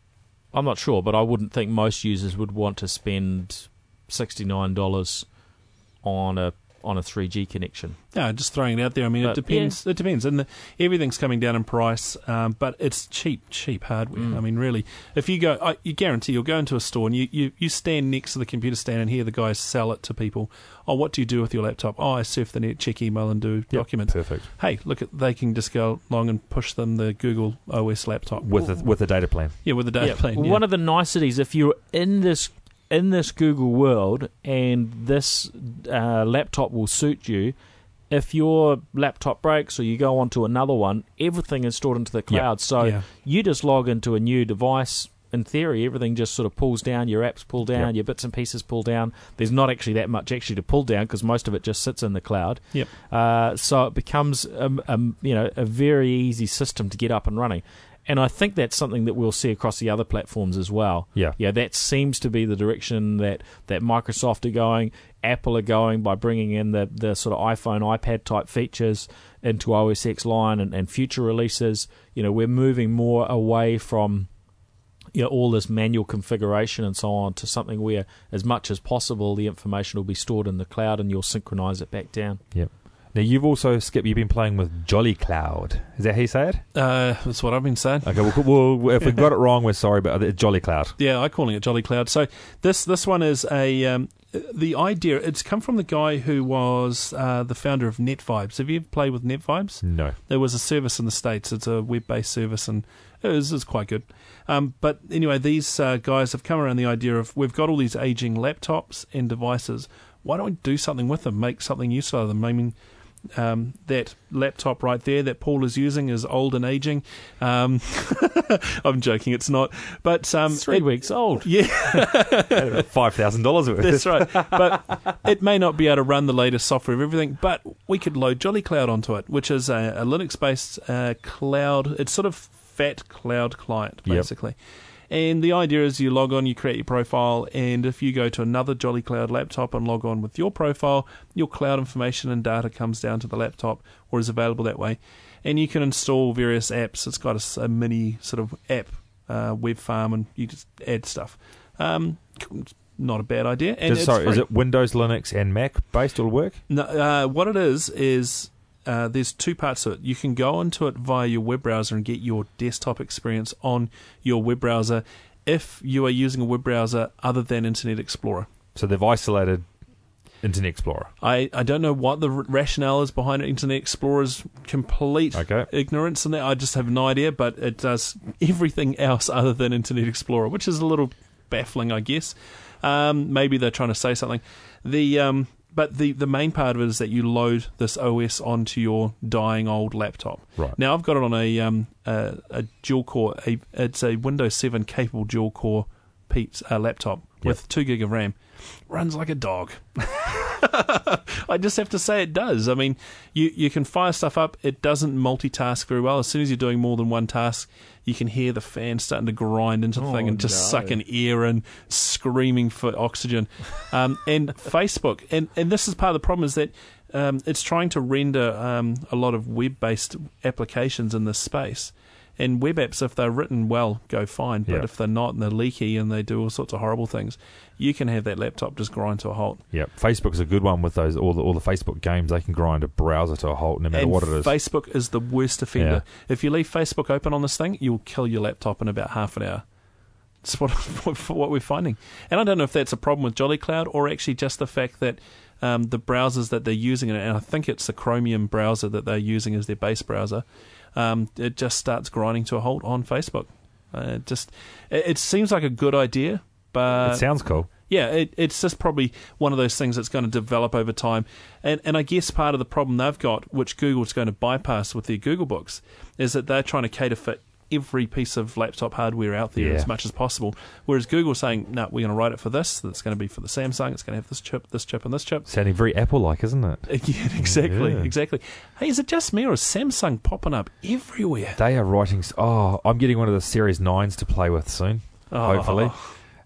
I'm not sure, but I wouldn't think most users would want to spend sixty nine dollars on a on a three G connection. Yeah, just throwing it out there. I mean, But, it depends. It depends, and the, everything's coming down in price. Um, but it's cheap, cheap hardware. Mm. I mean, really, if you go, I, you guarantee you'll go into a store and you, you, you stand next to the computer stand and hear the guys sell it to people. Oh, what do you do with your laptop? Oh, I surf the net, check email, and do documents. Perfect Hey, look at they can just go along and push them the Google OS laptop with a, with a data plan. yeah with the data Yeah, plan. yeah. One of the niceties, if you're in this in this Google world and this uh, laptop will suit you, if your laptop breaks or you go onto another one, everything is stored into the cloud. So Yeah. you just log into a new device. In theory, everything just sort of pulls down. Your apps pull down. Yep. Your bits and pieces pull down. There's not actually that much actually to pull down because most of it just sits in the cloud. Yep. Uh, so it becomes um, um, you know a very easy system to get up and running. And I think that's something that we'll see across the other platforms as well. Yeah. Yeah, that seems to be the direction that, that Microsoft are going, Apple are going by bringing in the, the sort of iPhone, iPad type features into OS X line and, and future releases. You know, we're moving more away from you know, all this manual configuration and so on to something where, as much as possible, the information will be stored in the cloud and you'll synchronize it back down. Yep. Now you've also Skip. You've been playing with Jolicloud. Is that how you say it? uh, that's what I've been saying. Okay. Well, well if we got it wrong, we're sorry, but it's Jolicloud. [LAUGHS] Yeah, I'm calling it Jolicloud. So this this one is a um, the idea. It's come from the guy who was uh, the founder of NetVibes. Have you ever played with NetVibes? No. There was a service in the states. It's a web based service, and it is, it's quite good. Um, but anyway, these uh, guys have come around the idea of we've got all these aging laptops and devices. Why don't we do something with them? Make something useful of them. I mean. Um, that laptop right there that Paul is using is old and aging. Um, [LAUGHS] I'm joking, it's not. But um, It's three it- weeks old. Yeah, [LAUGHS] Five thousand dollars worth. that's right. But it may not be able to run the latest software of everything, but we could load Jolicloud onto it, which is a, a Linux based uh, cloud. It's sort of fat cloud client, Yep. And the idea is you log on, you create your profile, and if you go to another Jolicloud laptop and log on with your profile, your cloud information and data comes down to the laptop or is available that way. And you can install various apps. It's got a mini sort of app uh, web farm, and you just add stuff. Um, not a bad idea. And Just- sorry, is it Windows, Linux, and Mac based? All work? No, uh, what it is is uh, there's two parts to it. You can go into it via your web browser and get your desktop experience on your web browser if you are using a web browser other than Internet Explorer. So they've isolated Internet Explorer. I, I don't know what the r- rationale is behind. Internet Explorer's complete Okay. ignorance in that. I just have no idea, but it does everything [LAUGHS] else other than Internet Explorer, which is a little baffling, I guess. Um, maybe they're trying to say something. The um, but the the main part of it is that you load this OS onto your dying old laptop. Right. Now I've got it on a um a, a dual core. A, it's a Windows 7 capable dual core Pete's uh, laptop with two gig of RAM. Runs like a dog. [LAUGHS] I just have to say it does. I mean, you you can fire stuff up. It doesn't multitask very well. As soon as you're doing more than one task, you can hear the fan starting to grind into the thing Oh, and just no. sucking air and screaming for oxygen. Um, [LAUGHS] and Facebook, and and this is part of the problem is that. Um, it's trying to render um, a lot of web-based applications in this space, and web apps, if they're written well, go fine. But Yeah. if they're not and they're leaky and they do all sorts of horrible things, you can have that laptop just grind to a halt. Yeah, Facebook's a good one with those all the all the Facebook games. They can grind a browser to a halt no matter and what it is. Facebook is the worst offender. If you leave Facebook open on this thing, you'll kill your laptop in about half an hour. That's [LAUGHS] what what we're finding, and I don't know if that's a problem with Jolicloud or actually just the fact that um, the browsers that they're using, and I think it's the Chromium browser that they're using as their base browser, um, it just starts grinding to a halt on Facebook. Uh, it just it, it seems like a good idea, but it sounds cool. yeah, it, it's just probably one of those things that's going to develop over time. And, and I guess part of the problem they've got, which Google's going to bypass with their Google Books, is that they're trying to cater for every piece of laptop hardware out there Yeah. as much as possible. Whereas Google's saying, no, we're going to write it for this. it's going to be for the Samsung. It's going to have this chip, this chip, and this chip. Sounding very Apple-like, isn't it? [LAUGHS] Yeah, exactly, Yeah. exactly. Hey, is it just me or is Samsung popping up everywhere? They are writing. Oh, I'm getting one of the Series Nines to play with soon. Oh. Hopefully.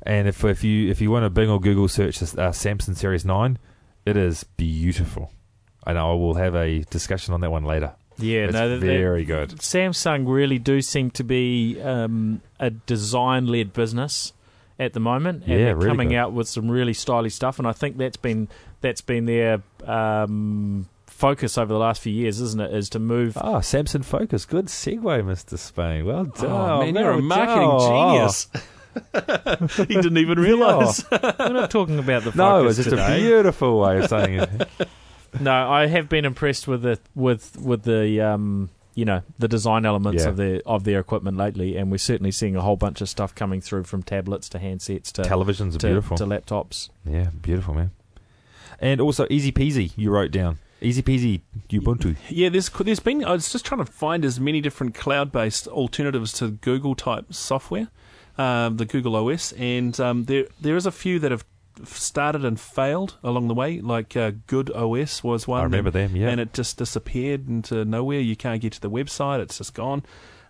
And if if you if you want to Bing or Google search this uh, Samsung Series Nine, it is beautiful. I know I will have a discussion on that one later. Yeah, it's no, very good. Samsung really do seem to be um, a design-led business at the moment, and Yeah, they're really coming good. out with some really stylish stuff. And I think that's been that's been their um, focus over the last few years, isn't it? Is to move. Ah, Samsung Focus. Good segue, Mister Spain. Well done. Oh, man, you're a marketing done. genius. [LAUGHS] [LAUGHS] he didn't even realise. We're not talking about the [LAUGHS] focus. No, it's just today. a beautiful way of saying it. No, I have been impressed with the with with the um, you know the design elements Yeah. of their of their equipment lately, and we're certainly seeing a whole bunch of stuff coming through from tablets to handsets to Televisions are to, beautiful. to laptops. Yeah, beautiful, man. And also, easy peasy. You wrote down easy peasy Ubuntu. Yeah, there's there's been. I was just trying to find as many different cloud-based alternatives to Google type software, um, the Google OS, and um, there there is a few that have started and failed along the way. Like uh, Good OS was one. I remember and, them. Yeah, and it just disappeared into nowhere. You can't get to the website; it's just gone.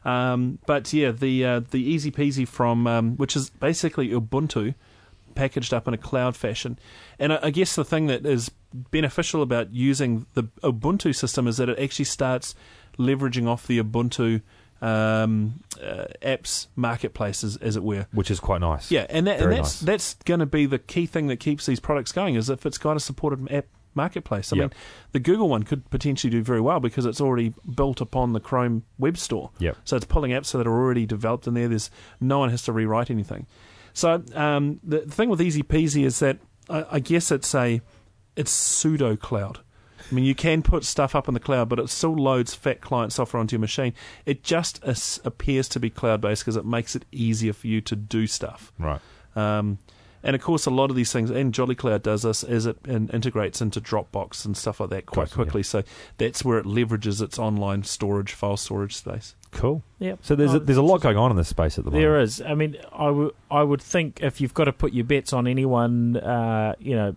Um, but yeah, the uh, the Easy Peasy from um, which is basically Ubuntu packaged up in a cloud fashion. And I, I guess the thing that is beneficial about using the Ubuntu system is that it actually starts leveraging off the Ubuntu um, uh, apps marketplace, as, as it were. which is quite nice. Yeah, and, that, and that's nice. that's going to be the key thing that keeps these products going is if it's got a supported app marketplace. I Yep. mean, the Google one could potentially do very well because it's already built upon the Chrome web store. Yep. So it's pulling apps that are already developed in there. There's no one has to rewrite anything. So um, the thing with Easy Peasy is that I, I guess it's a it's pseudo cloud. I mean, you can put stuff up in the cloud, but it still loads fat client software onto your machine. It just as- appears to be cloud based because it makes it easier for you to do stuff. Right. Um, and of course, a lot of these things, and Jolicloud does this, is it in, integrates into Dropbox and stuff like that quite Gotcha, quickly. So that's where it leverages its online storage, file storage space. Cool. Yeah. So there's Oh, a, there's a lot going on in this space at the moment. There is. I mean, I would I would think if you've got to put your bets on anyone, uh, you know,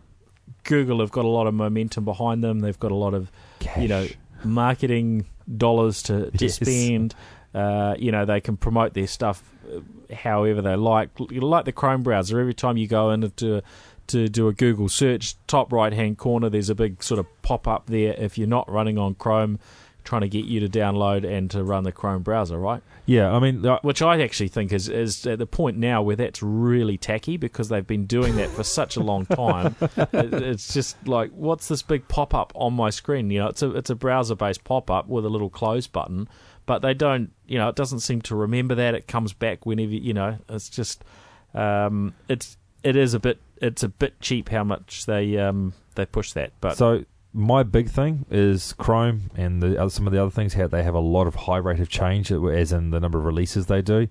Google have got a lot of momentum behind them. They've got a lot of Cash. you know marketing dollars to, to Yes. spend. Uh, you know, they can promote their stuff uh, however they like. Like the Chrome browser, every time you go into to do a Google search, top right hand corner, there's a big sort of pop up there if you're not running on Chrome, trying to get you to download and to run the Chrome browser, right? Yeah, I mean, Which I actually think is, is at the point now where that's really tacky because they've been doing that for such a long time. [LAUGHS] It- it's just like, what's this big pop up on my screen? You know, it's a it's a browser based pop up with a little close button, but they don't. You know, it doesn't seem to remember that. It comes back whenever you know. It's just, um, it's it is a bit it's a bit cheap how much they um they push that. But so my big thing is Chrome and the other, some of the other things. How they have a lot of high rate of change, uh, as in the number of releases they do.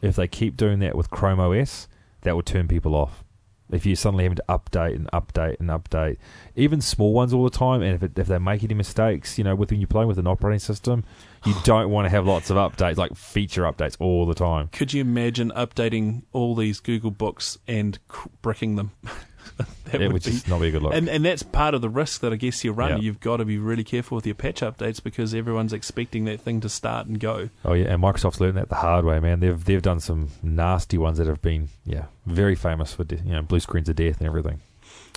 If they keep doing that with Chrome OS, that will turn people off. If you're suddenly having to update and update and update, even small ones all the time, and if it, if they make any mistakes, you know, with when you're playing with an operating system, you [SIGHS] don't want to have lots of updates, like feature updates all the time. Could you imagine updating all these Google Books and bricking them? [LAUGHS] [LAUGHS] that it would would be just not be a good look. And and that's part of the risk that I guess you run. Yeah. You've got to be really careful with your patch updates because everyone's expecting that thing to start and go. Oh yeah, and Microsoft's learned that the hard way, man. They've they've done some nasty ones that have been yeah very famous for de- you know blue screens of death and everything.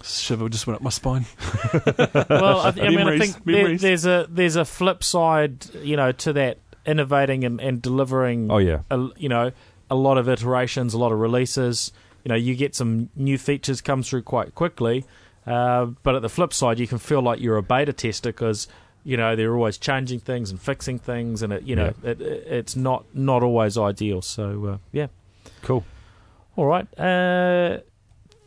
Shiver just went up my spine. [LAUGHS] well, I, th- I mean, I think there, there's a there's a flip side, you know, to that innovating and, and delivering. Oh yeah, a, you know, a lot of iterations, a lot of releases. You know, you get some new features come through quite quickly, uh, but at the flip side, you can feel like you're a beta tester because you know they're always changing things and fixing things, and it, you know, it, it, it's not not always ideal. So uh, yeah. cool. All right. Uh,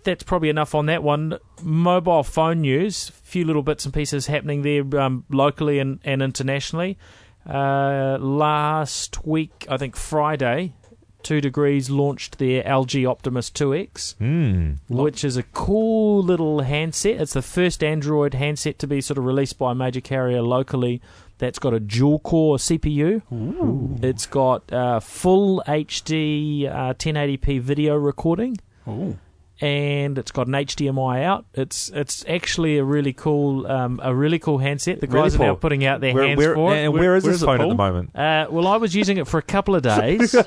that's probably enough on that one. Mobile phone news. A few little bits and pieces happening there um, locally and, and internationally. Uh, last week, I think Friday, Two Degrees launched their LG Optimus 2X, Hmm. which is a cool little handset. It's the first Android handset to be sort of released by a major carrier locally that's got a dual core CPU. It's got uh, full HD uh, 1080p video recording Oh, and it's got an HDMI out. It's it's actually a really cool um, a really cool handset. The guys Really are now putting out their Where, hands where, for it. and Where- where is where this is phone at the moment? Uh, well, I was using it for a couple of days, [LAUGHS] [LAUGHS]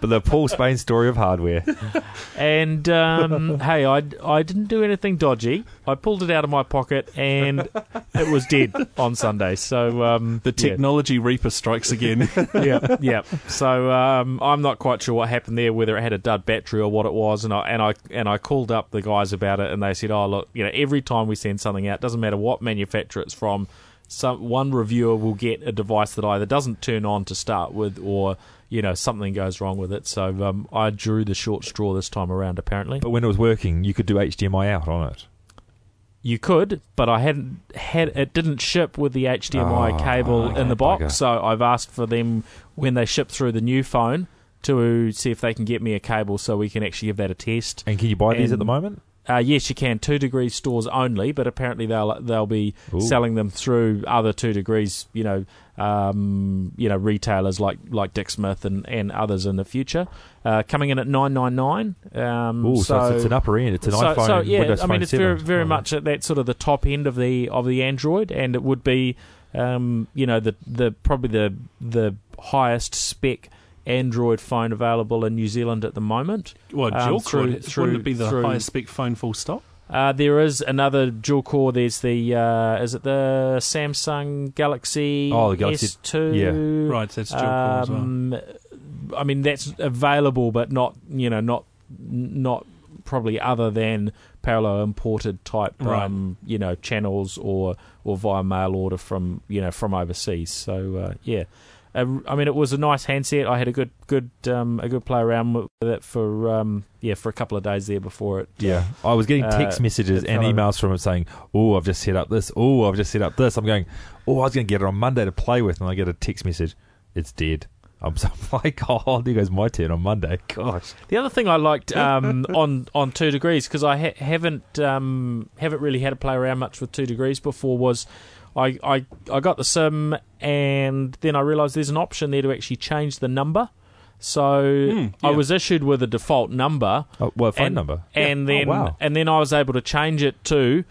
But the Paul Spain story of hardware. [LAUGHS] and um, hey, I I didn't do anything dodgy. I pulled it out of my pocket, and it was dead on Sunday. So um, the yeah. technology reaper strikes again. yeah, yeah. So um, I'm not quite sure what happened there, whether it had a dud battery or what it was, and I and I and I called up the guys about it, and they said, "Oh, look, you know, every time we send something out, doesn't matter what manufacturer it's from, some one reviewer will get a device that either doesn't turn on to start with, or you know, something goes wrong with it." So um, I drew the short straw this time around. Apparently, but when it was working, you could do HDMI out on it. you could, but I hadn't had it didn't ship with the HDMI Oh, cable okay, in the box, so I've asked for them when they ship through the new phone to see if they can get me a cable so we can actually give that a test. And can you buy these at the moment? Uh, yes, you can. Two degrees stores only, but apparently they'll they'll be Ooh. selling them through other two degrees, you know, um, you know, retailers like like Dick Smith and, and others in the future. Uh, coming in at nine nine nine. Um, so, it's, it's an upper end. It's an so, iPhone. so yeah, Windows I mean it's 7. very very Oh, much at that sort of the top end of the of the Android, and it would be, um, you know, the the probably the the highest spec Android phone available in New Zealand at the moment. Well, Um, dual through- core, through- wouldn't it be the through- highest spec phone full stop? Uh, there is another dual core. There's the uh, is it the Samsung Galaxy? Oh, the Galaxy- S2. Yeah, Right, that's dual core as well. Um, I mean that's available, but not you know not not probably other than parallel imported type Right. um, you know channels or or via mail order from you know from overseas. So uh, yeah. Uh, I mean, it was a nice handset. I had a good, good, um, a good play around with it for, um, yeah, for a couple of days there before it. Yeah, I was getting Uh, text messages and emails from him saying, "Oh, I've just set up this. Oh, I've just set up this." I'm going, "Oh, I was going to get it on Monday to play with," and I get a text message, "It's dead." I'm [LAUGHS] so like, "Oh, there goes my turn on Monday." Gosh, The other thing I liked um, [LAUGHS] on on two degrees because I ha- haven't um, haven't really had to play around much with two degrees before was I, I I got the sim and then I realised there's an option there to actually change the number. So Hmm, I was issued with a default number, oh, well, phone and, number, and Yeah. then oh, wow. and then I was able to change it to.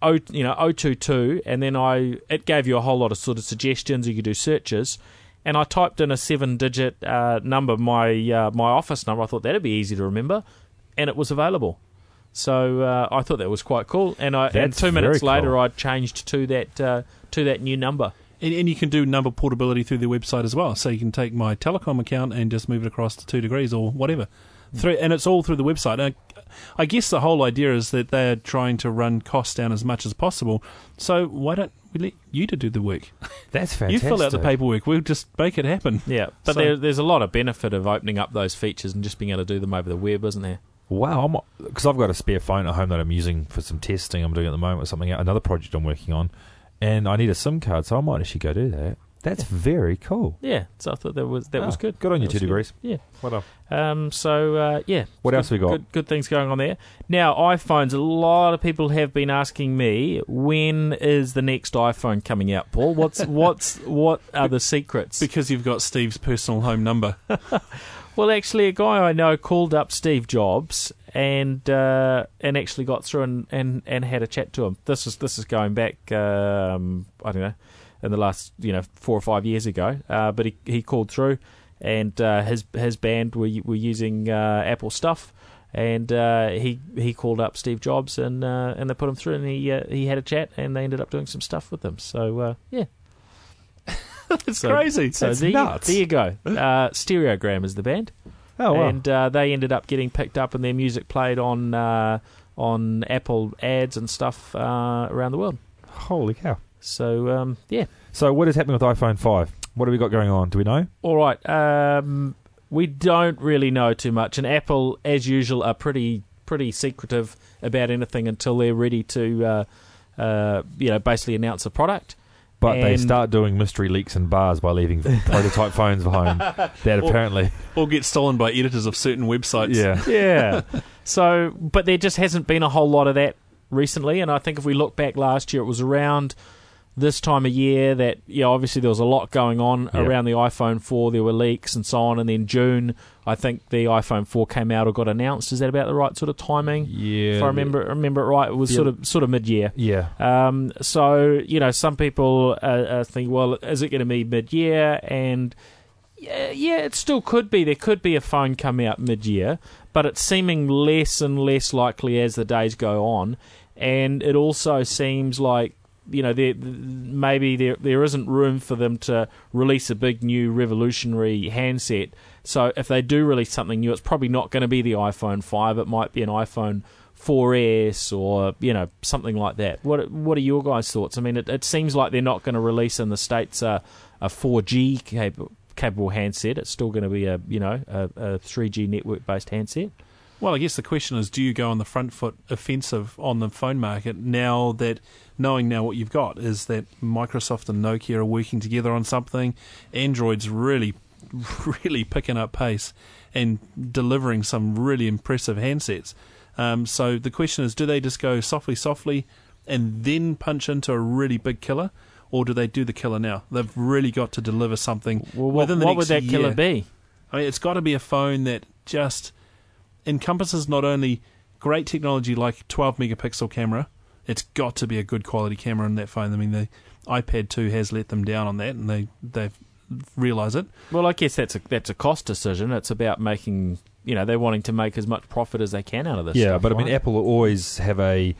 O, you know, 022, and then I it gave you a whole lot of sort of suggestions. You could do searches, and I typed in a seven-digit uh, number, my uh, my office number. I thought that'd be easy to remember, and it was available. So uh, I thought that was quite cool. And I and two minutes later, cool. I changed to that uh, to that new number. And, and you can do number portability through their website as well. So you can take my telecom account and just move it across to two degrees or whatever. Through, and it's all through the website. I, I guess the whole idea is that they're trying to run costs down as much as possible. So why don't we let you to do the work? [LAUGHS] That's fantastic. You fill out the paperwork. We'll just make it happen. Yeah, but So- there, there's a lot of benefit of opening up those features and just being able to do them over the web, isn't there? Wow, because I've got a spare phone at home that I'm using for some testing I'm doing at the moment with something another project I'm working on, and I need a SIM card, so I might actually go do that. That's very cool. Yeah, so I thought that was that Ah, was good. Good on you, That two was good. degrees. Yeah. What up? Um, so uh, yeah, What good, else we got? Good, good things going on there. Now iPhones. A lot of people have been asking me when is the next iPhone coming out, Paul? What's [LAUGHS] what's what are the secrets? Because you've got Steve's personal home number. [LAUGHS] Well, actually, a guy I know called up Steve Jobs and uh, and actually got through and, and, and had a chat to him. This is this is going back, um, I don't know, in the last you know four or five years ago. Uh, but he he called through, and uh, his his band were were using uh, Apple stuff. And uh, he he called up Steve Jobs and uh, and they put him through and he he had a chat and they ended up doing some stuff with them. So yeah, [LAUGHS] It's So- crazy. so That's there, nuts. You, there you go. Uh, Stereogram is the band Oh, wow. and uh, they ended up getting picked up and their music played on uh, on Apple ads and stuff uh, around the world. Holy cow. So um, yeah, So, what is happening with iPhone 5? What have we got going on? Do we know? all right. Um, we don't really know too much, and Apple, as usual, are pretty pretty secretive about anything until they're ready to, uh, uh, you know, basically announce a product. But they And- start doing mystery leaks in bars by leaving [LAUGHS] prototype phones behind. That [LAUGHS] apparently, Or get stolen by editors of certain websites. yeah. [LAUGHS] Yeah. so, but there just hasn't been a whole lot of that recently, and I think if we look back last year, it was around this time of year that yeah, obviously there was a lot going on Yeah. around the iPhone 4. There were leaks and so on, and then June, I think the iPhone 4 came out or got announced. Is that about the right sort of timing? Yeah. if I remember remember it right, it was Yeah. sort of sort of mid year. Yeah. Um, so you know, some people uh, uh, think, well, is it going to be mid-year? And yeah, yeah, it still could be. There could be a phone coming out mid-year, but it's seeming less and less likely as the days go on. And it also seems like you know, there maybe there there isn't room for them to release a big new revolutionary handset. So if they do release something new, it's probably not going to be the iPhone five. It might be an iPhone 4S or you know something like that. What what are your guys' thoughts? I mean, it, it seems like they're not going to release in the states a a 4G capable, capable handset. It's still going to be a you know a, a 3G network based handset. Well, I guess the question is, do you go on the front foot offensive on the phone market now that knowing now what you've got is that Microsoft and Nokia are working together on something, Android's really, [LAUGHS] really picking up pace and delivering some really impressive handsets. Um, so the question is, do they just go softly, softly, and then punch into a really big killer, or do they do the killer now? They've really got to deliver something Well, what, within the next one. what would that killer be? I mean, it's got to be a phone that just encompasses not only great technology like 12 megapixel camera, it's got to be a good quality camera in that phone. I mean, the iPad 2 has let them down on that, and they they've realised it. Well, I guess that's a that's a cost decision. It's about making you know they're wanting to make as much profit as they can out of this. Yeah, stuff, but I mean. Apple will always have a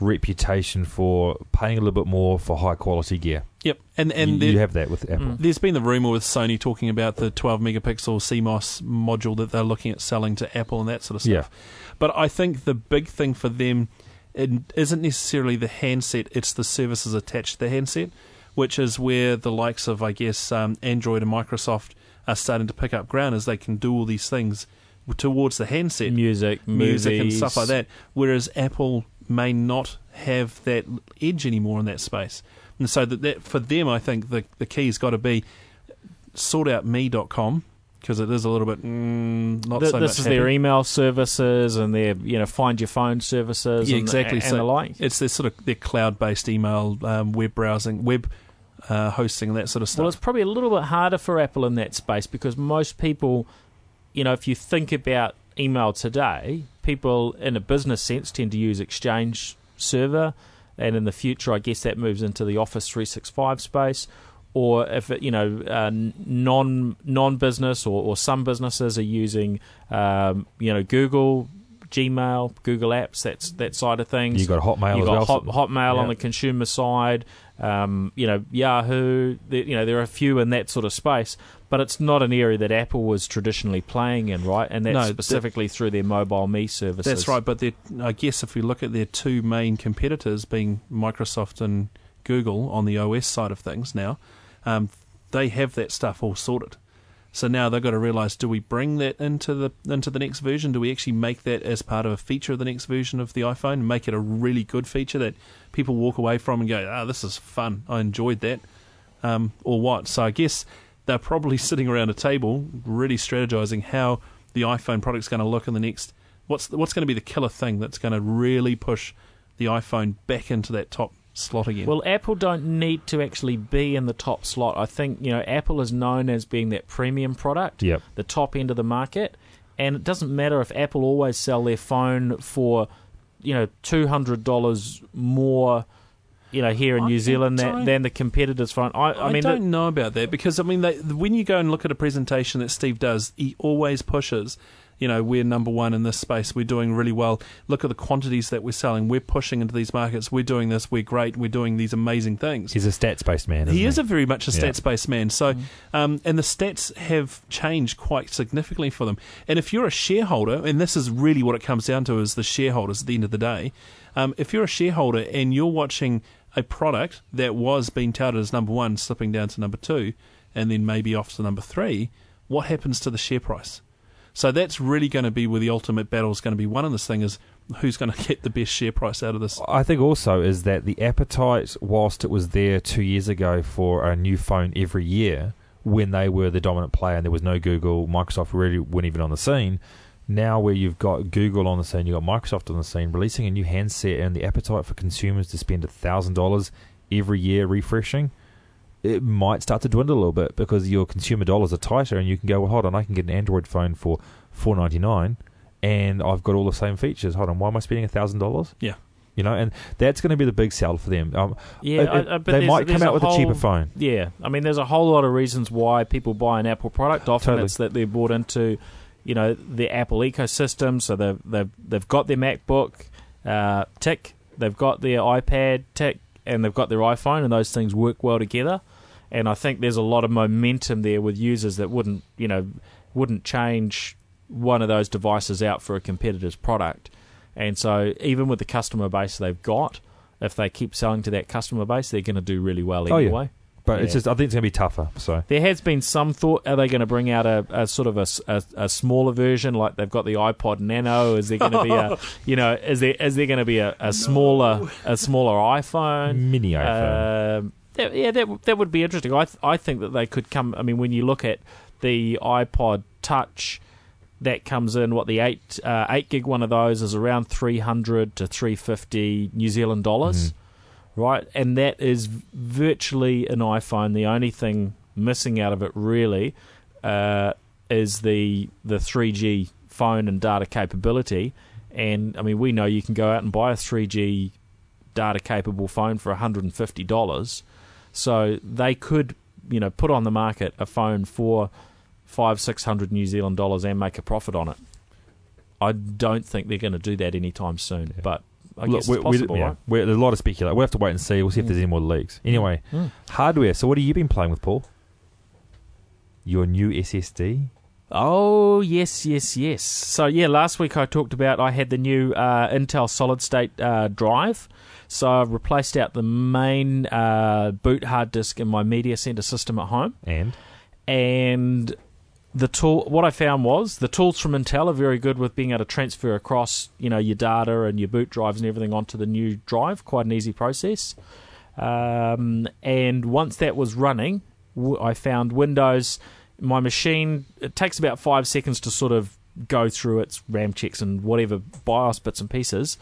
reputation for paying a little bit more for high quality gear. Yep, and and you, there- you have that with Apple. Mm. There's been the rumor with Sony talking about the 12 megapixel CMOS module that they're looking at selling to Apple and that sort of stuff. Yeah. But I think the big thing for them it isn't necessarily the handset; it's the services attached to the handset, which is where the likes of, I guess, um, Android and Microsoft are starting to pick up ground as they can do all these things towards the handset music, music and stuff like that. Whereas Apple may not have that edge anymore in that space. And so that, that for them, I think the the key's got to be sortoutme.com because it is a little bit mm, not Th- so this is their email services and their you know find your phone services. Yeah, and, exactly. and So the like. It's their sort of their cloud-based email, um, web browsing, web uh, hosting, and that sort of stuff. Well, it's probably a little bit harder for Apple in that space because most people, you know, if you think about email today, people in a business sense tend to use Exchange Server, and in the future, I guess that moves into the Office 365 space. Or if it, you know uh, non non business or, or some businesses are using um, you know Google, Gmail, Google Apps, that's that side of things. You got Hotmail you as got well. Hot, Hotmail on the consumer side, um, you know Yahoo. There, you know there are a few in that sort of space, but it's not an area that Apple was traditionally playing in, right? And that's No, that- specifically through their mobile me services. That's right, but I guess if we look at their two main competitors, being Microsoft and Google on the OS side of things now, um, they have that stuff all sorted. So now they've got to realise: do we bring that into the into the next version? Do we actually make that as part of a feature of the next version of the iPhone? Make it a really good feature that people walk away from and go, "Ah, this is fun. I enjoyed that," um, or what? So I guess they're probably [LAUGHS] sitting around a table, really strategizing how the iPhone product's going to look in the next. What's what's going to be the killer thing that's going to really push the iPhone back into that top slot again? Well, Apple don't need to actually be in the top slot. I think you know Apple is known as being that premium product, Yep. the top end of the market, and it doesn't matter if Apple always sell their phone for you know two hundred dollars more. You know, here in I New Zealand don't- than, than the competitors' phone. I, I, I, mean, don't know about that because I mean, they, when you go and look at a presentation that Steve does, he always pushes. You know, we're number one in this space. We're doing really well. Look at the quantities that we're selling. We're pushing into these markets. We're doing this. We're great. We're doing these amazing things. He's a stats based man. Isn't He is a very much a stats based man. So, um, and the stats have changed quite significantly for them. And if you're a shareholder, and this is really what it comes down to, is the shareholders at the end of the day. Um, if you're a shareholder and you're watching a product that was being touted as number one slipping down to number two, and then maybe off to number three, what happens to the share price? So that's really going to be where the ultimate battle is going to be won in this thing is who's going to get the best share price out of this. I think also is that the appetite, whilst it was there two years ago for a new phone every year, when they were the dominant player and there was no Google, Microsoft really weren't even on the scene. Now, where you've got Google on the scene, you've got Microsoft on the scene, releasing a new handset, and the appetite for consumers to spend thousand dollars every year refreshing, it might start to dwindle a little bit because your consumer dollars are tighter, and you can go, well, hold on, I can get an Android phone for four ninety nine, and I've got all the same features. Hold on, why am I spending thousand dollars? Yeah. You know, and that's going to be the big sell for them. Um, Yeah, it- I- it- I- they might come out with a cheaper phone. Yeah, I mean, there's a whole lot of reasons why people buy an Apple product. Often Totally. it's that they're bought into, you know, the Apple ecosystem. So they've they've they've got their MacBook uh, tick, they've got their iPad tick, and they've got their iPhone, and those things work well together. And I think there's a lot of momentum there with users that wouldn't, you know, wouldn't change one of those devices out for a competitor's product. And so even with the customer base they've got, if they keep selling to that customer base, they're going to do really well anyway. Oh, yeah. anyway. But it's just, I think it's going to be tougher. So There has been some thought: Are they going to bring out a, a sort of a smaller version, like they've got the iPod Nano? Is there going to be a, [LAUGHS] you know, is there is there going to be a, a smaller a smaller iPhone? mini iPhone. Um, that- yeah, that that would be interesting. I th- I think that they could come. I mean, when you look at the iPod Touch, that comes in what the eight uh, eight gig one of those is around three hundred to three fifty New Zealand dollars, right? And that is virtually an iPhone. The only thing missing out of it really uh, is the the three G phone and data capability. And I mean, we know you can go out and buy a three G data capable phone for $150. So they could, you know, put on the market a phone for five, six hundred New Zealand dollars and make a profit on it. I don't think they're going to do that anytime soon, but I Look, guess we- it's we- possible, yeah, right? we're- there's a lot of speculation. We'll have to wait and see. We'll see if there's any more leaks. Anyway, Mm. hardware. So, what have you been playing with, Paul? Your new SSD? Oh yes, yes, yes. So yeah, last week I talked about I had the new uh, Intel solid state uh, drive. So I've replaced out the main uh, boot hard disk in my media center system at home. And and the tool what I found was the tools from Intel are very good with being able to transfer across you know your data and your boot drives and everything onto the new drive quite an easy process um, and once that was running w- I found Windows my machine it takes about five seconds to sort of go through its RAM checks and whatever BIOS bits and pieces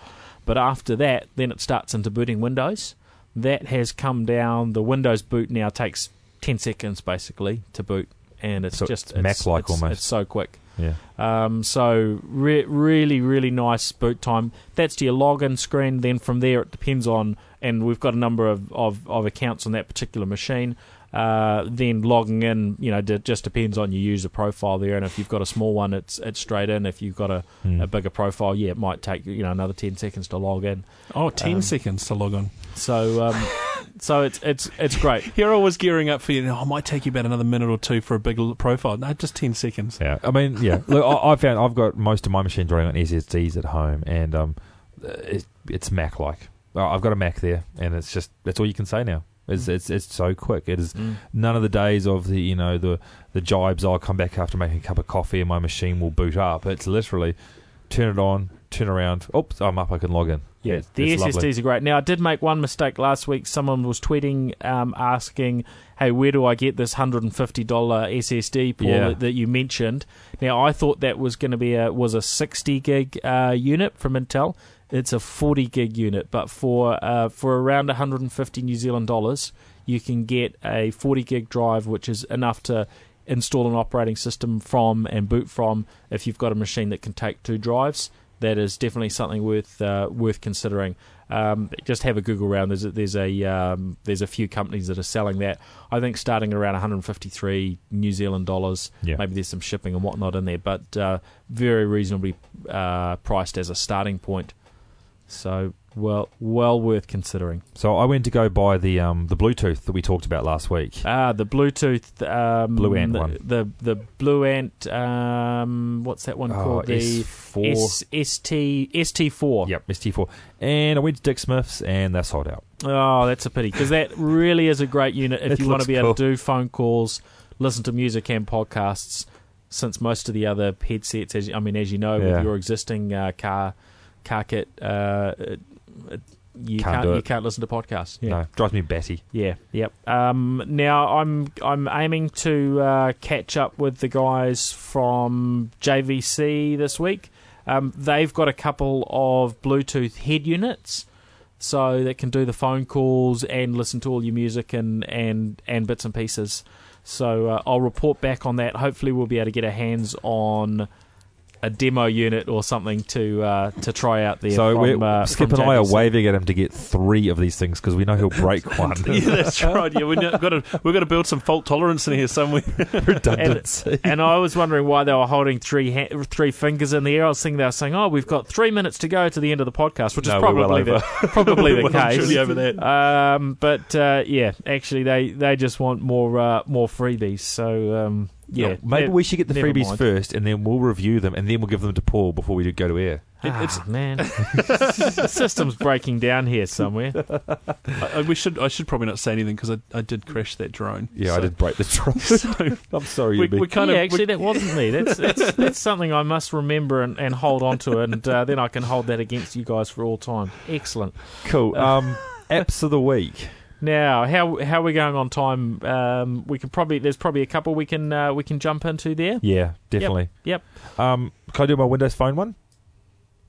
but after that then it starts into booting Windows that has come down the Windows boot now takes 10 seconds basically to boot and it's So just it's Mac-like it's- almost. it's so quick yeah, um, so re- really, really nice boot time. That's to your login screen. Then from there, it depends on, and we've got a number of, of, of accounts on that particular machine. Uh, then logging in, you know, d- just depends on your user profile there. And if you've got a small one, it's it's straight in. If you've got a, Hmm. a bigger profile, yeah, it might take you know another ten seconds to log in. Oh, 10 Um, seconds to log on. So um, [LAUGHS] so it's it's it's great. Hero was gearing up for you. Oh, it might take you about another minute or two for a big profile. No, just 10 seconds. yeah. I mean, yeah. [LAUGHS] Look, I, I found I've got most of my machines running on SSDs at home, and um, it, it's Mac like. I've got a Mac there, and it's just that's all you can say now. It's it's it's so quick. It is Mm. none of the days of the you know the the jibes. I'll come back after making a cup of coffee and my machine will boot up. It's literally turn it on, turn around. Oops, I'm up. I can log in. Yeah, It's- the it's lovely. SSDs are great. Now, I did make one mistake last week. Someone was tweeting um, asking, "Hey, where do I get this hundred and fifty dollar SSD, Paul, Yeah. that, that you mentioned?" Now, I thought that was going to be a was a sixty gig uh, unit from Intel. It's a forty gig unit, but for uh, for around one hundred and fifty New Zealand dollars, you can get a forty gig drive, which is enough to install an operating system from and boot from if you've got a machine that can take two drives that is definitely something worth uh, worth considering. Um, just have a Google around. There's a, there's a um, there's a few companies that are selling that. I think starting around 153 New Zealand dollars. Yeah. Maybe there's some shipping and whatnot in there, but uh, very reasonably uh, priced as a starting point. So well well worth considering. So I went to go buy the um the Bluetooth that we talked about last week. Ah, the Bluetooth um, Blue Ant the, one. The the Blue Ant. Um, what's that one Oh, called? The S4. S, ST ST4. Yep, ST4. And I went to Dick Smith's and they're sold out. Oh, that's a pity because that really is a great unit if you want to be able to do phone calls, listen to music and podcasts. since most of the other headsets, as I mean, as you know, Yeah. with your existing uh, car car kit, uh, it, it, you Can't can't, you can't listen to podcasts. Yeah. No, drives me batty. Yeah, yep. Um, now I'm I'm aiming to uh, catch up with the guys from JVC this week. Um, they've got a couple of Bluetooth head units, so that can do the phone calls and listen to all your music and and and bits and pieces. So uh, I'll report back on that. Hopefully, we'll be able to get our hands on a demo unit or something to uh, to try out there. So from, we're, uh, Skip and I are waving at him to get three of these things because we know he'll break [LAUGHS] one. yeah, that's [LAUGHS] right. Yeah, we've got to we've got to build some fault tolerance in here somewhere. [LAUGHS] Redundancy. And I was wondering why they were holding three ha- three fingers in the air. I was thinking they were saying, "Oh, we've got three minutes to go to the end of the podcast," which is No, well probably the over. probably the case. over that. Um, but uh, yeah, actually, they, they just want more uh, more freebies. So um, yeah, maybe ne- we should get the never freebies mind. first, and then we'll review them, and then we'll give them to Paul before we go to air. It- Ah, it's- man, [LAUGHS] the system's breaking down here somewhere. [LAUGHS] I, I- we should I should probably not say anything because I, I did crash that drone. Yeah, I So did break the trust. [LAUGHS] I'm sorry, We, Yubi. we kind yeah, of actually, that wasn't me. That's, that's that's something I must remember and, and hold on to, and uh, then I can hold that against you guys for all time. Excellent. cool. Um, apps of the week. Now, how how are we going on time? Um, we can probably there's probably a couple we can uh, we can jump into there. Yeah, definitely. Yep. Um, can I do my Windows Phone one?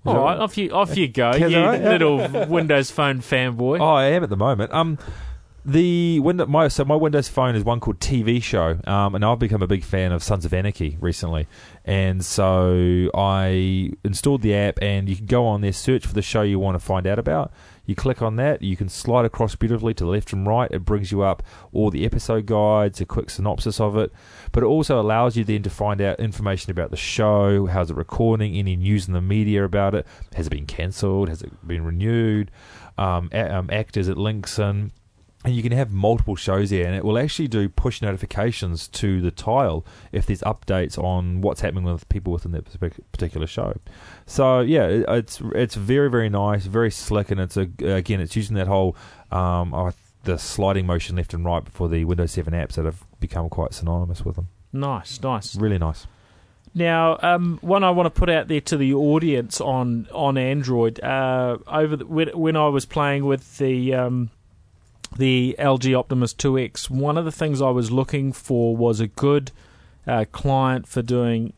All right, off you off you go, you right? [LAUGHS] little Windows Phone fanboy. Oh, I am at the moment. Um, the window, my so my Windows Phone is one called TV Show, um, and I've become a big fan of Sons of Anarchy recently, and so I installed the app, and you can go on there, search for the show you want to find out about. You click on that, you can slide across beautifully to the left and right. It brings you up all the episode guides, a quick synopsis of it, but it also allows you then to find out information about the show, how's it recording, any news in the media about it, has it been cancelled, has it been renewed, um, a- um, actors it links in and you can have multiple shows there, and it will actually do push notifications to the tile if there's updates on what's happening with people within that particular show. So yeah, it's it's very very nice, very slick, and it's a again it's using that whole um, oh, the sliding motion left and right for the Windows 7 apps that have become quite synonymous with them. Nice, nice. Really nice. Now, um, one I want to put out there to the audience on on Android. Uh, over the, when, when I was playing with the um, the LG Optimus 2X, one of the things I was looking for was a good uh, client for doing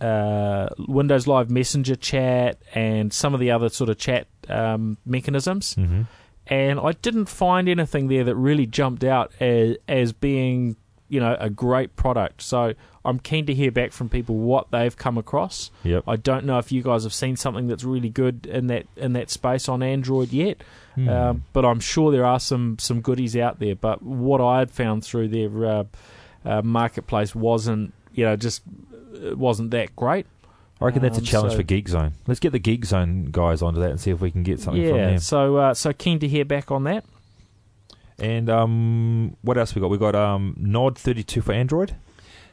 uh, Windows Live Messenger chat and some of the other sort of chat um, mechanisms Mm-hmm. and I didn't find anything there that really jumped out as, as being, you know, a great product. So I'm keen to hear back from people what they've come across. Yep. I don't know if you guys have seen something that's really good in that in that space on Android yet, Hmm. um, but I'm sure there are some some goodies out there. But what I had found through their uh, uh, marketplace wasn't, you know, just it wasn't that great. I reckon that's a Um, challenge so- for Geek Zone. Let's get the Geek Zone guys onto that and see if we can get something from yeah, them. so uh, so keen to hear back on that. And um, what else we got? We got um, Nod 32 for Android.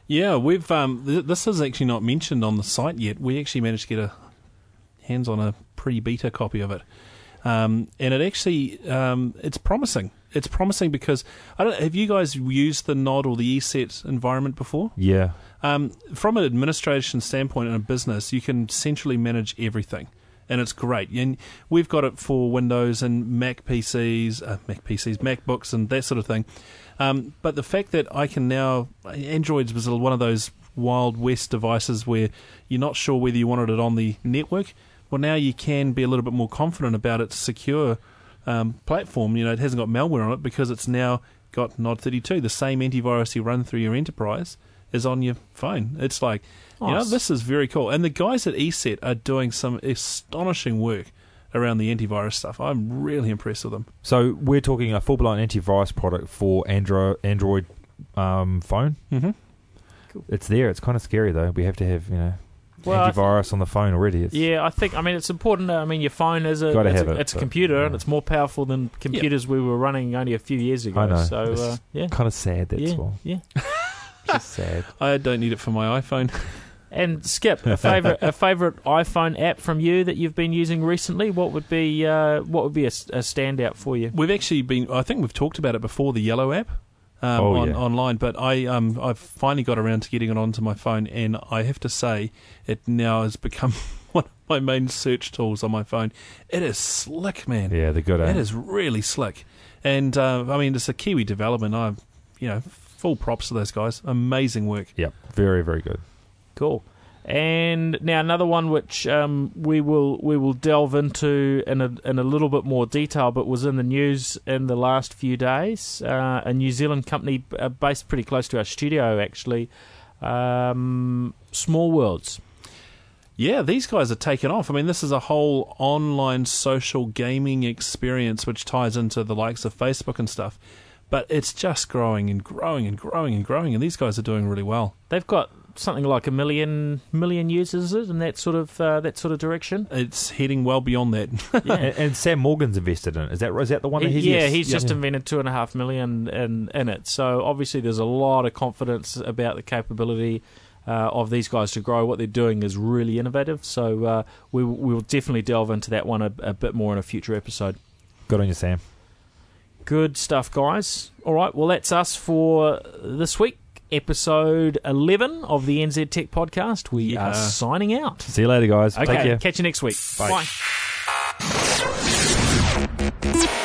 Yeah, we've um, th- this is actually not mentioned on the site yet. We actually managed to get a hands on a pre-beta copy of it, um, and it actually um, it's promising. It's promising because I don't. Have you guys used the Nod or the ESET environment before? Yeah. Um, from an administration standpoint in a business, you can centrally manage everything, and it's great. And we've got it for Windows and Mac PCs, uh, Mac PCs, MacBooks, and that sort of thing. Um, but the fact that I can now, Androids was one of those wild west devices where you're not sure whether you wanted it on the network. Well, now you can be a little bit more confident about its secure um, platform. You know, it hasn't got malware on it because it's now got Nod32, the same antivirus you run through your enterprise is on your phone. It's like, you know, this is very cool. And the guys at ESET are doing some astonishing work around the antivirus stuff. I'm really impressed with them. So we're talking a full blown antivirus product for Android Android um, phone. Mm-hmm. It's there. It's kind of scary though. We have to have you know Well, I antivirus on the phone already. It's, Yeah, I think. I mean, it's important. I mean, your phone is a Gotta it's, have a, it, it's a but, computer, and it's more powerful than computers we were running only a few years ago. I know. So It's uh, yeah, kind of sad. That's yeah, all. yeah. Just sad. [LAUGHS] I don't need it for my iPhone. [LAUGHS] And Skip, a favorite a favorite iPhone app from you that you've been using recently. What would be uh, what would be a, s- a standout for you? We've actually been, I think we've talked about it before, the Yellow app. um, Oh, on, yeah. online. But I um I've finally got around to getting it onto my phone, and I have to say it now has become [LAUGHS] one of my main search tools on my phone. It is slick, man. Yeah, they're good. It is really slick, and uh, I mean it's a Kiwi development. I, you know, full props to those guys. Amazing work. Yep, very very good. Cool. And now another one which um, we will we will delve into in a in a little bit more detail, but was in the news in the last few days. Uh, a New Zealand company uh, based pretty close to our studio, actually. Um, Small Worlds. Yeah, these guys are taking off. I mean, this is a whole online social gaming experience which ties into the likes of Facebook and stuff. But it's just growing and growing and growing and growing, and these guys are doing really well. They've got something like a million million users is it, in that sort of uh, that sort of direction. It's heading well beyond that. [LAUGHS] Yeah. And, and Sam Morgan's invested in it. Is that is that the one that he's yeah, yes. he's just invented two and a half million in in it. So obviously, there's a lot of confidence about the capability uh, of these guys to grow. What they're doing is really innovative. So uh, we we will definitely delve into that one a, a bit more in a future episode. Good on you, Sam. Good stuff, guys. All right, well, that's us for this week, episode 11 of the NZ Tech podcast. We yeah. are signing out. See you later, guys. Okay, Take care. Catch you next week. Bye. Bye.